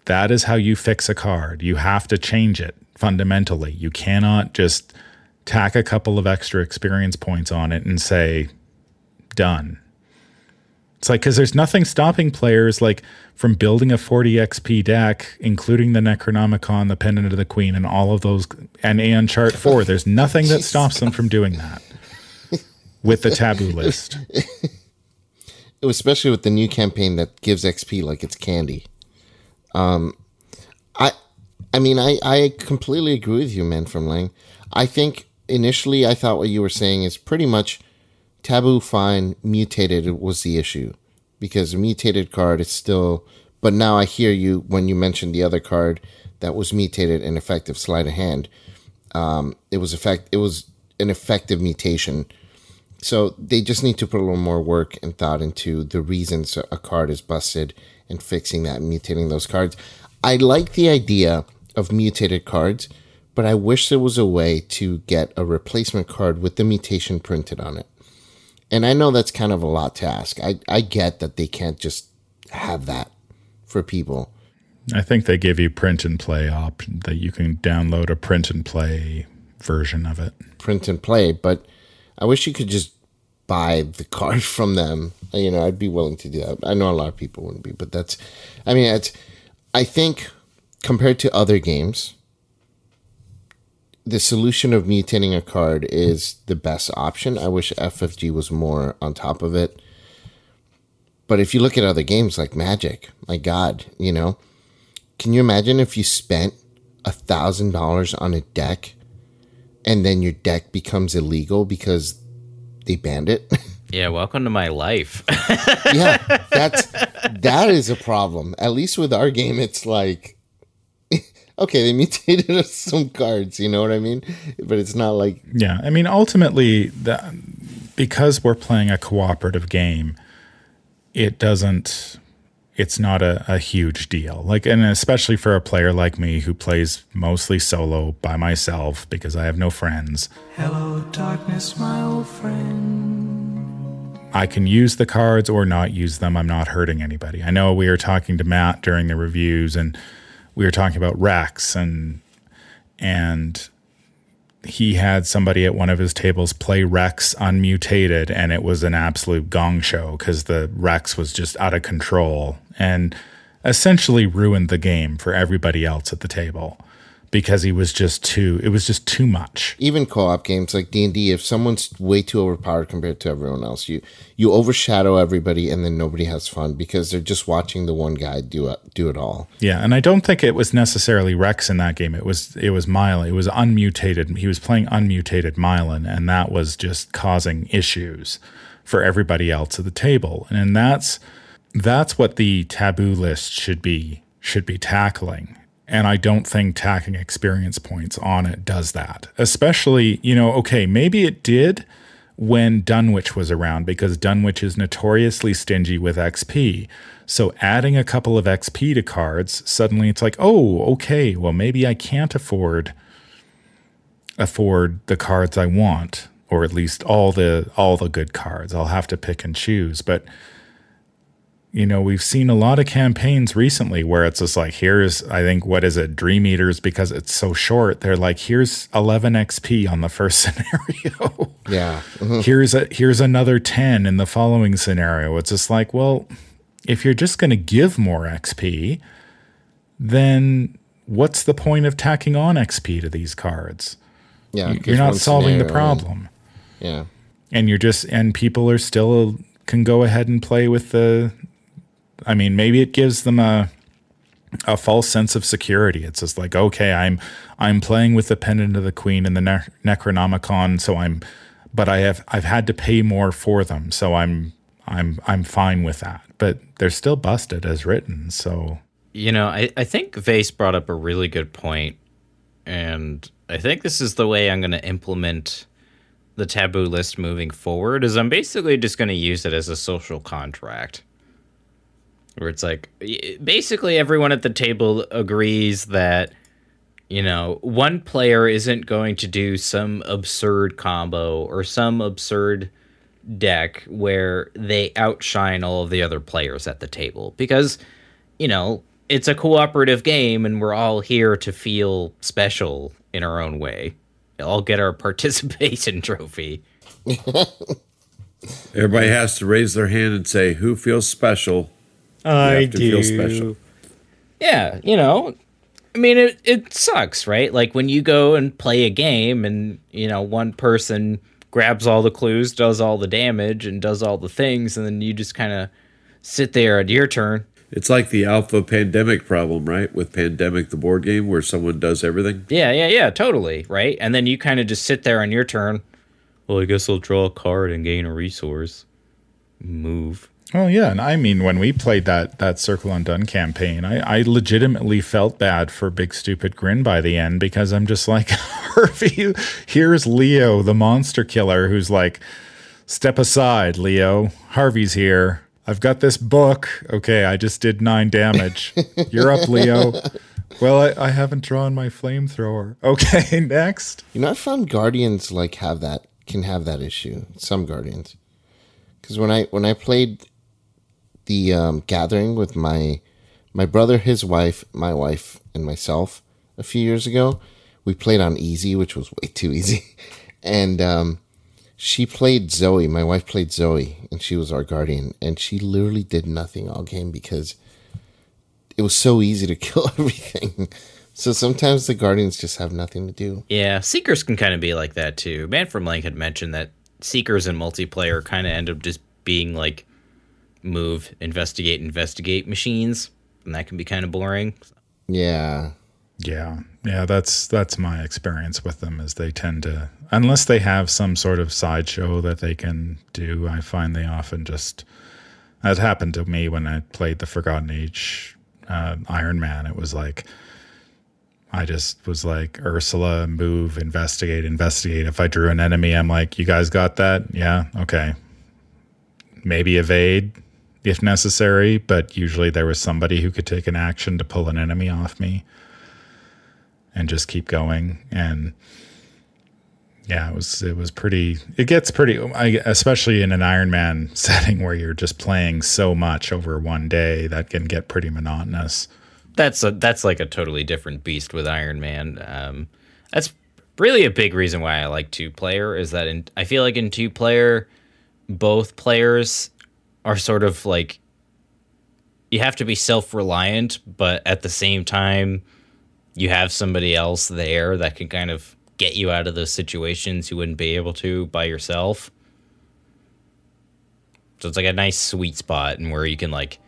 That is how you fix a card. You have to change it fundamentally. You cannot just tack a couple of extra experience points on it and say, done. It's like, because there's nothing stopping players like from building a 40 XP deck, including the Necronomicon, the Pendant of the Queen, and all of those, and Aeon Chart 4. <laughs> There's nothing that stops them from doing that with the taboo <laughs> list. Especially with the new campaign that gives XP like it's candy. Um, I, I mean, I, I completely agree with you, man, from Leng. I think initially I thought what you were saying is pretty much taboo fine mutated was the issue because mutated card is still but now I hear you when you mentioned the other card that was mutated and effective sleight of hand. Um, it was effect it was an effective mutation. So they just need to put a little more work and thought into the reasons a card is busted and fixing that and mutating those cards. I like the idea of mutated cards but I wish there was a way to get a replacement card with the mutation printed on it. And I know that's kind of a lot to ask. I, I get that they can't just have that for people. I think they give you print and play option that you can download a print and play version of it. Print and play, but I wish you could just buy the card <laughs> from them. You know, I'd be willing to do that. I know a lot of people wouldn't be, but that's I mean, it's I think compared to other games, the solution of mutating a card is the best option. I wish FFG was more on top of it. But if you look at other games like Magic, my God, you know, can you imagine if you spent a thousand dollars on a deck and then your deck becomes illegal because they banned it? <laughs> Yeah, welcome to my life. yeah, <laughs> that's that is a problem. At least with our game, it's like okay, they <laughs> mutated some cards, you know what I mean? But it's not like Yeah, I mean ultimately the, because we're playing a cooperative game, it doesn't it's not a, a huge deal. Like and especially for a player like me who plays mostly solo by myself because I have no friends. Hello darkness, my old friend. I can use the cards or not use them. I'm not hurting anybody. I know we were talking to Matt during the reviews and we were talking about Rex and and he had somebody at one of his tables play Rex unmutated and it was an absolute gong show because the Rex was just out of control and essentially ruined the game for everybody else at the table because he was just too it was just too much. Even co-op games like d&d if someone's way too overpowered compared to everyone else you you overshadow everybody and then nobody has fun because they're just watching the one guy do it do it all. Yeah and i don't think it was necessarily rex in that game. It was it was Milan. it was unmutated he was playing unmutated Milan, and that was just causing issues for everybody else at the table. And that's that's what the taboo list should be should be tackling and I don't think tacking experience points on it does that. Especially, you know, okay, maybe it did when Dunwich was around because Dunwich is notoriously stingy with XP. So adding a couple of XP to cards, suddenly it's like, oh, okay, well maybe I can't afford afford the cards I want or at least all the all the good cards. I'll have to pick and choose, but you know, we've seen a lot of campaigns recently where it's just like, here's, I think, what is it, Dream Eaters, because it's so short. They're like, here's 11 XP on the first <laughs> scenario. Yeah. Mhm. here's a here's another 10 in the following scenario. It's just like, well, if you're just going to give more XP, then what's the point of tacking on XP to these cards? Yeah. you're not solving the scenario problem Yeah. and you're just and people are still can go ahead and play with the i mean maybe it gives them a a false sense of security. It's just like okay i'm i'm playing with the pendant of the queen and the ne- necronomicon so i'm but i have i've had to pay more for them so i'm i'm i'm fine with that. But they're still busted as written so. You know, I, I think Vase brought up a really good point, and I think this is the way I'm going to implement the taboo list moving forward. Is I'm basically just going to use it as a social contract, where it's like basically everyone at the table agrees that you know one player isn't going to do some absurd combo or some absurd deck where they outshine all of the other players at the table because you know, it's a cooperative game and we're all here to feel special in our own way. All get our <laughs> participation trophy. <laughs> Everybody has to raise their hand and say, "Who feels special?" I have to feel special. Yeah, you know, I mean, it, it sucks, right? Like when you go and play a game and, you know, one person grabs all the clues, does all the damage, and does all the things, and then you just kind of sit there at your turn. It's like the Alpha Pandemic problem, right? With Pandemic, the board game, where someone does everything. Yeah, yeah, yeah, totally, right? And then you kind of just sit there on your turn. Well, I guess I'll draw a card and gain a resource. Move. Oh yeah, and I mean when we played that that Circle Undone campaign, I, I legitimately felt bad for Big Stupid Grin by the end because I'm just like <laughs> Harvey. Here's Leo, the monster killer, who's like, "Step aside, Leo. Harvey's here. I've got this book. Okay, I just did nine damage. You're up, Leo. Well, I, I haven't drawn my flamethrower. <laughs> Okay, next. You know, I found Guardians like have that can have that issue. Some Guardians, because when I when I played the um, Gathering with my my brother, his wife, my wife, and myself a few years ago, we played on easy, which was way too easy, <laughs> and um, she played Zoe. My wife played Zoe, and she was our guardian, and she literally did nothing all game because it was so easy to <laughs> kill everything. So sometimes the guardians just have nothing to do. Yeah, Seekers can kind of be like that too. Man from Leng had mentioned that Seekers in multiplayer kind of end up just being like move, investigate, investigate machines, and that can be kind of boring. Yeah. Yeah. Yeah, that's that's my experience with them is they tend to unless they have some sort of sideshow that they can do, I find they often just that happened to me when I played the Forgotten Age uh, Iron Man. It was like I just was like Ursula, move, investigate, investigate. If I drew an enemy, I'm like, you guys got that? Yeah, okay. Maybe evade if necessary, but usually there was somebody who could take an action to pull an enemy off me and just keep going and yeah it was it was pretty it gets pretty especially in an iron man <laughs> setting where you're just playing so much over one day that can get pretty monotonous That's a that's like a totally different beast with Iron Man. Um, that's really a big reason why I like two player is that in I feel like in two player, both players are sort of like you have to be self reliant, but at the same time, you have somebody else there that can kind of get you out of those situations you wouldn't be able to by yourself. So it's like a nice sweet spot and where you can like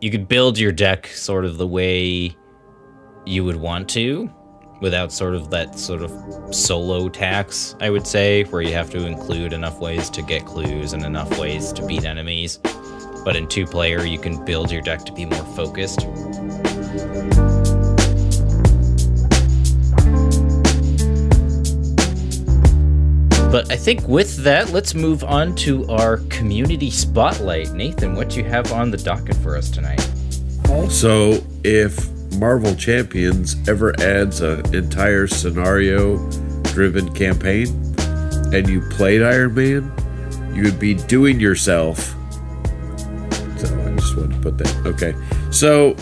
you could build your deck sort of the way you would want to without sort of that sort of solo tax, I would say, where you have to include enough ways to get clues and enough ways to beat enemies. But in two player, you can build your deck to be more focused. But I think with that, let's move on to our community spotlight. Nathan, what do you have on the docket for us tonight? So, if Marvel Champions ever adds an entire scenario driven campaign, and you played Iron Man, you would be doing yourself. So I just wanted to put that. Okay. So,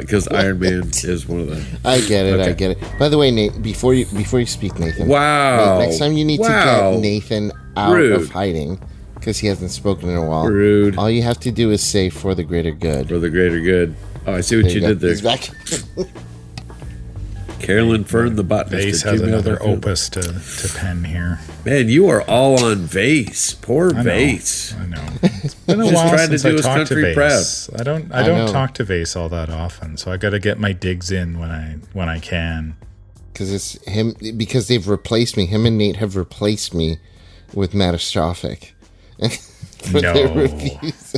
because uh, <laughs> Iron Man is one of the. I get it. I get it. By the way, Nate, before you before you speak, Nathan. Wow. Next time you need Wow. to get Nathan out Rude. of hiding because he hasn't spoken in a while. Rude. All you have to do is say "for the greater good." For the greater good. Oh, I see what you, go. did there. He's back. <laughs> Carolyn Fern, the botanist. Vase at has another opus to, to pen here. Man, you are all on Vase. Poor I know. Vase. I know. <laughs> It's been a Just while trying to since do I his talked to country Vase. I don't. I I don't know. talk to Vase all that often, so I got to get my digs in when I when I can. because it's him because they've replaced me. Him and Nate have replaced me with Matastrophic. <laughs> For their No. reviews.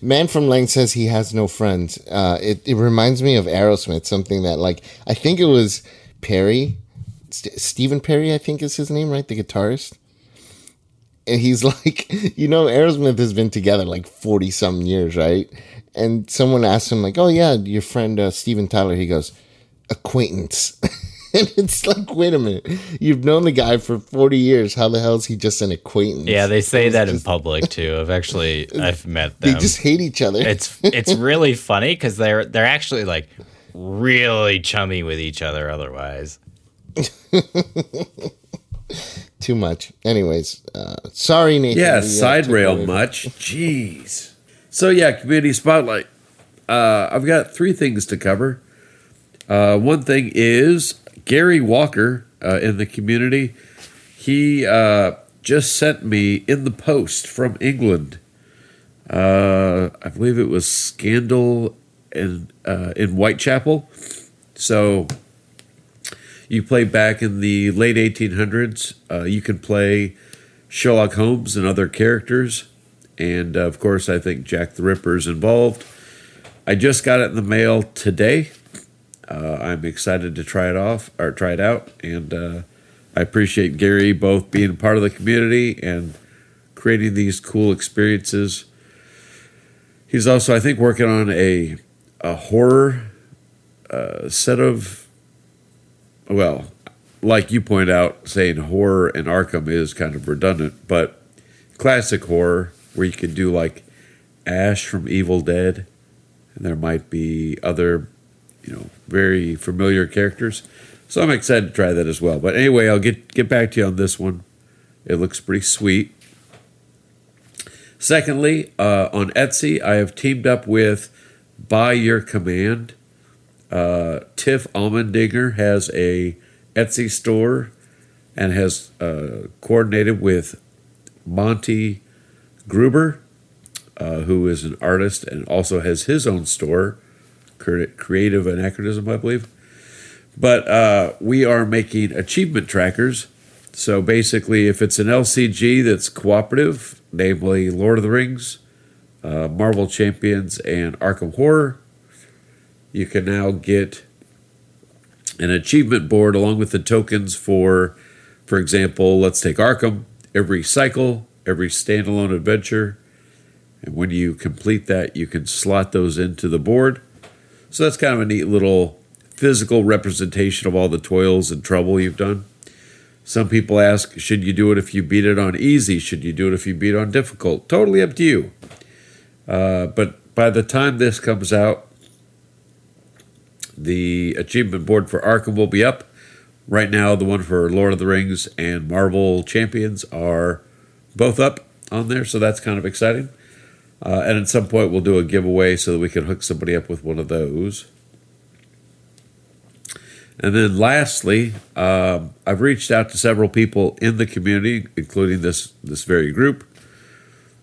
<laughs> Man from Leng says he has no friends. Uh, it, it reminds me of Aerosmith, something that like I think it was Perry, St- Stephen Perry, I think is his name, right? The guitarist. And he's <laughs> like, you know, Aerosmith has been together like forty some years, right? And someone asked him like, "Oh yeah, your friend uh, Steven Tyler." He goes, "Acquaintance." <laughs> <laughs> and it's like, wait a minute, you've known the guy for forty years. How the hell is he just an acquaintance? Yeah, they say It's that in public too. <laughs> I've actually I've met them. They just hate each other. it's <laughs> it's really funny because they're they're actually like really chummy with each other. Otherwise, too much. Anyways, uh, sorry, Nathan. Yeah, We, side rail over. much. Jeez. So yeah, community spotlight. Uh, I've got three things to cover. Uh, one thing is Gary Walker uh, in the community. He uh, just sent me in the post from England. Uh, I believe it was Scandal in uh, in Whitechapel. So you play back in the late 1800s. Uh, you can play Sherlock Holmes and other characters. And uh, of course, I think Jack the Ripper is involved. I just got it in the mail today. Uh, I'm excited to try it off or try it out. And uh, I appreciate Gary both being part of the community and creating these cool experiences. He's also, I think, working on a, a horror uh, set of well, like you point out, saying horror and Arkham is kind of redundant, but classic horror where you could do like Ash from Evil Dead, and there might be other, you know, very familiar characters. So I'm excited to try that as well. But anyway, I'll get get back to you on this one. It looks pretty sweet. Secondly, uh, on Etsy, I have teamed up with By Your Command. Uh, Tiff Almendinger has a Etsy store and has uh, coordinated with Monty Gruber, uh, who is an artist and also has his own store, Creative Anachronism, I believe. But uh, we are making achievement trackers. So basically, if it's an LCG that's cooperative, namely Lord of the Rings, uh, Marvel Champions, and Arkham Horror, you can now get an achievement board along with the tokens for, for example, let's take Arkham, every cycle, every standalone adventure. And when you complete that, you can slot those into the board. So that's kind of a neat little physical representation of all the toils and trouble you've done. Some people ask, should you do it if you beat it on easy? Should you do it if you beat on difficult? Totally up to you. Uh, but by the time this comes out, the achievement board for Arkham will be up. Right now, the one for Lord of the Rings and Marvel Champions are both up on there, so that's kind of exciting. Uh, and at some point, we'll do a giveaway so that we can hook somebody up with one of those. And then lastly, um, I've reached out to several people in the community, including this this very group,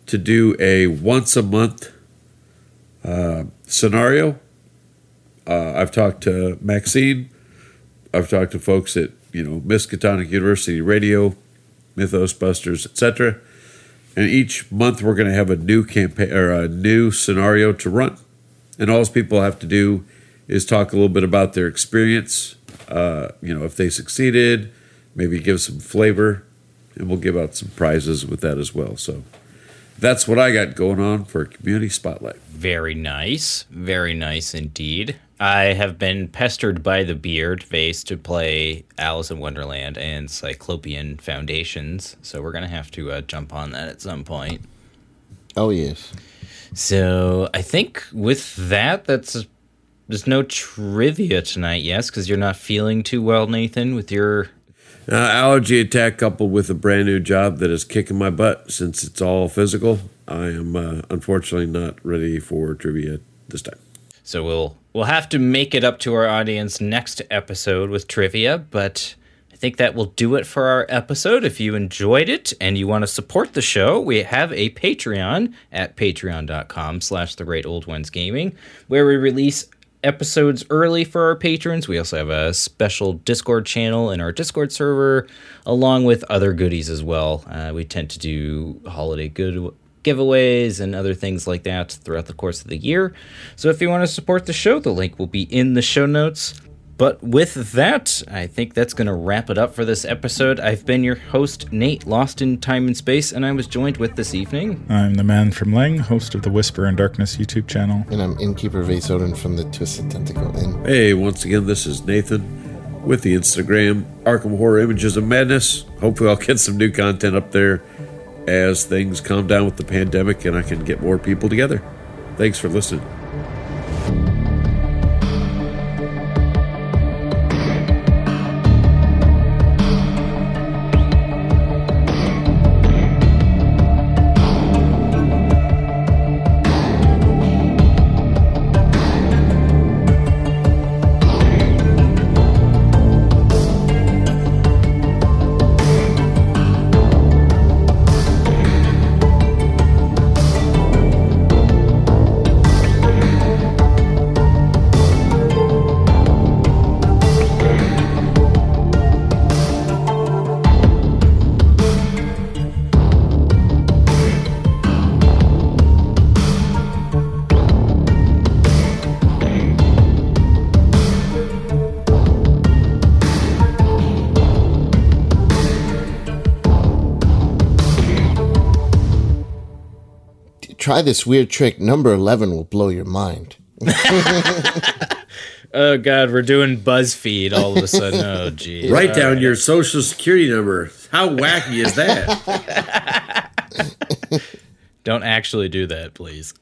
to do a once a month uh, scenario. Uh, I've talked to Maxine. I've talked to folks at you know Miskatonic University Radio, Mythos Busters, etc. And each month we're going to have a new campaign or a new scenario to run, and all people have to do is talk a little bit about their experience. Uh, you know, if they succeeded, maybe give some flavor, and we'll give out some prizes with that as well. So that's what I got going on for Community Spotlight. very nice, very nice indeed. I have been pestered by the beard vase to play Alice in Wonderland and Cyclopean Foundations, so we're gonna have to uh, jump on that at some point. Oh yes. So I think with that, that's there's no trivia tonight, yes, because you're not feeling too well, Nathan, with your Uh, allergy attack coupled with a brand new job that is kicking my butt since it's all physical. I am uh, unfortunately not ready for trivia this time. So we'll we'll have to make it up to our audience next episode with trivia, but I think that will do it for our episode. If you enjoyed it and you want to support the show, we have a Patreon at patreon.com slash the great old ones gaming, where we release episodes early for our patrons. We also have a special Discord channel in our Discord server, along with other goodies as well. Uh, we tend to do holiday good giveaways and other things like that throughout the course of the year. So if you want to support the show, the link will be in the show notes. But with that, I think that's going to wrap it up for this episode. I've been your host, Nate, lost in time and space, and I was joined with this evening. I'm the man from Leng, host of the Whisper in Darkness YouTube channel. And I'm innkeeper Vase Odin from the Twisted Tentacle Inn. Hey, once again, this is Nathan with the Instagram Arkham Horror Images of Madness. Hopefully, I'll get some new content up there as things calm down with the pandemic and I can get more people together. Thanks for listening. Try this weird trick. Number 11 will blow your mind. <laughs> Oh, God, we're doing BuzzFeed all of a sudden. Oh, <laughs> gee. Write down your social security number. How wacky is that? <laughs> Don't actually do that, please.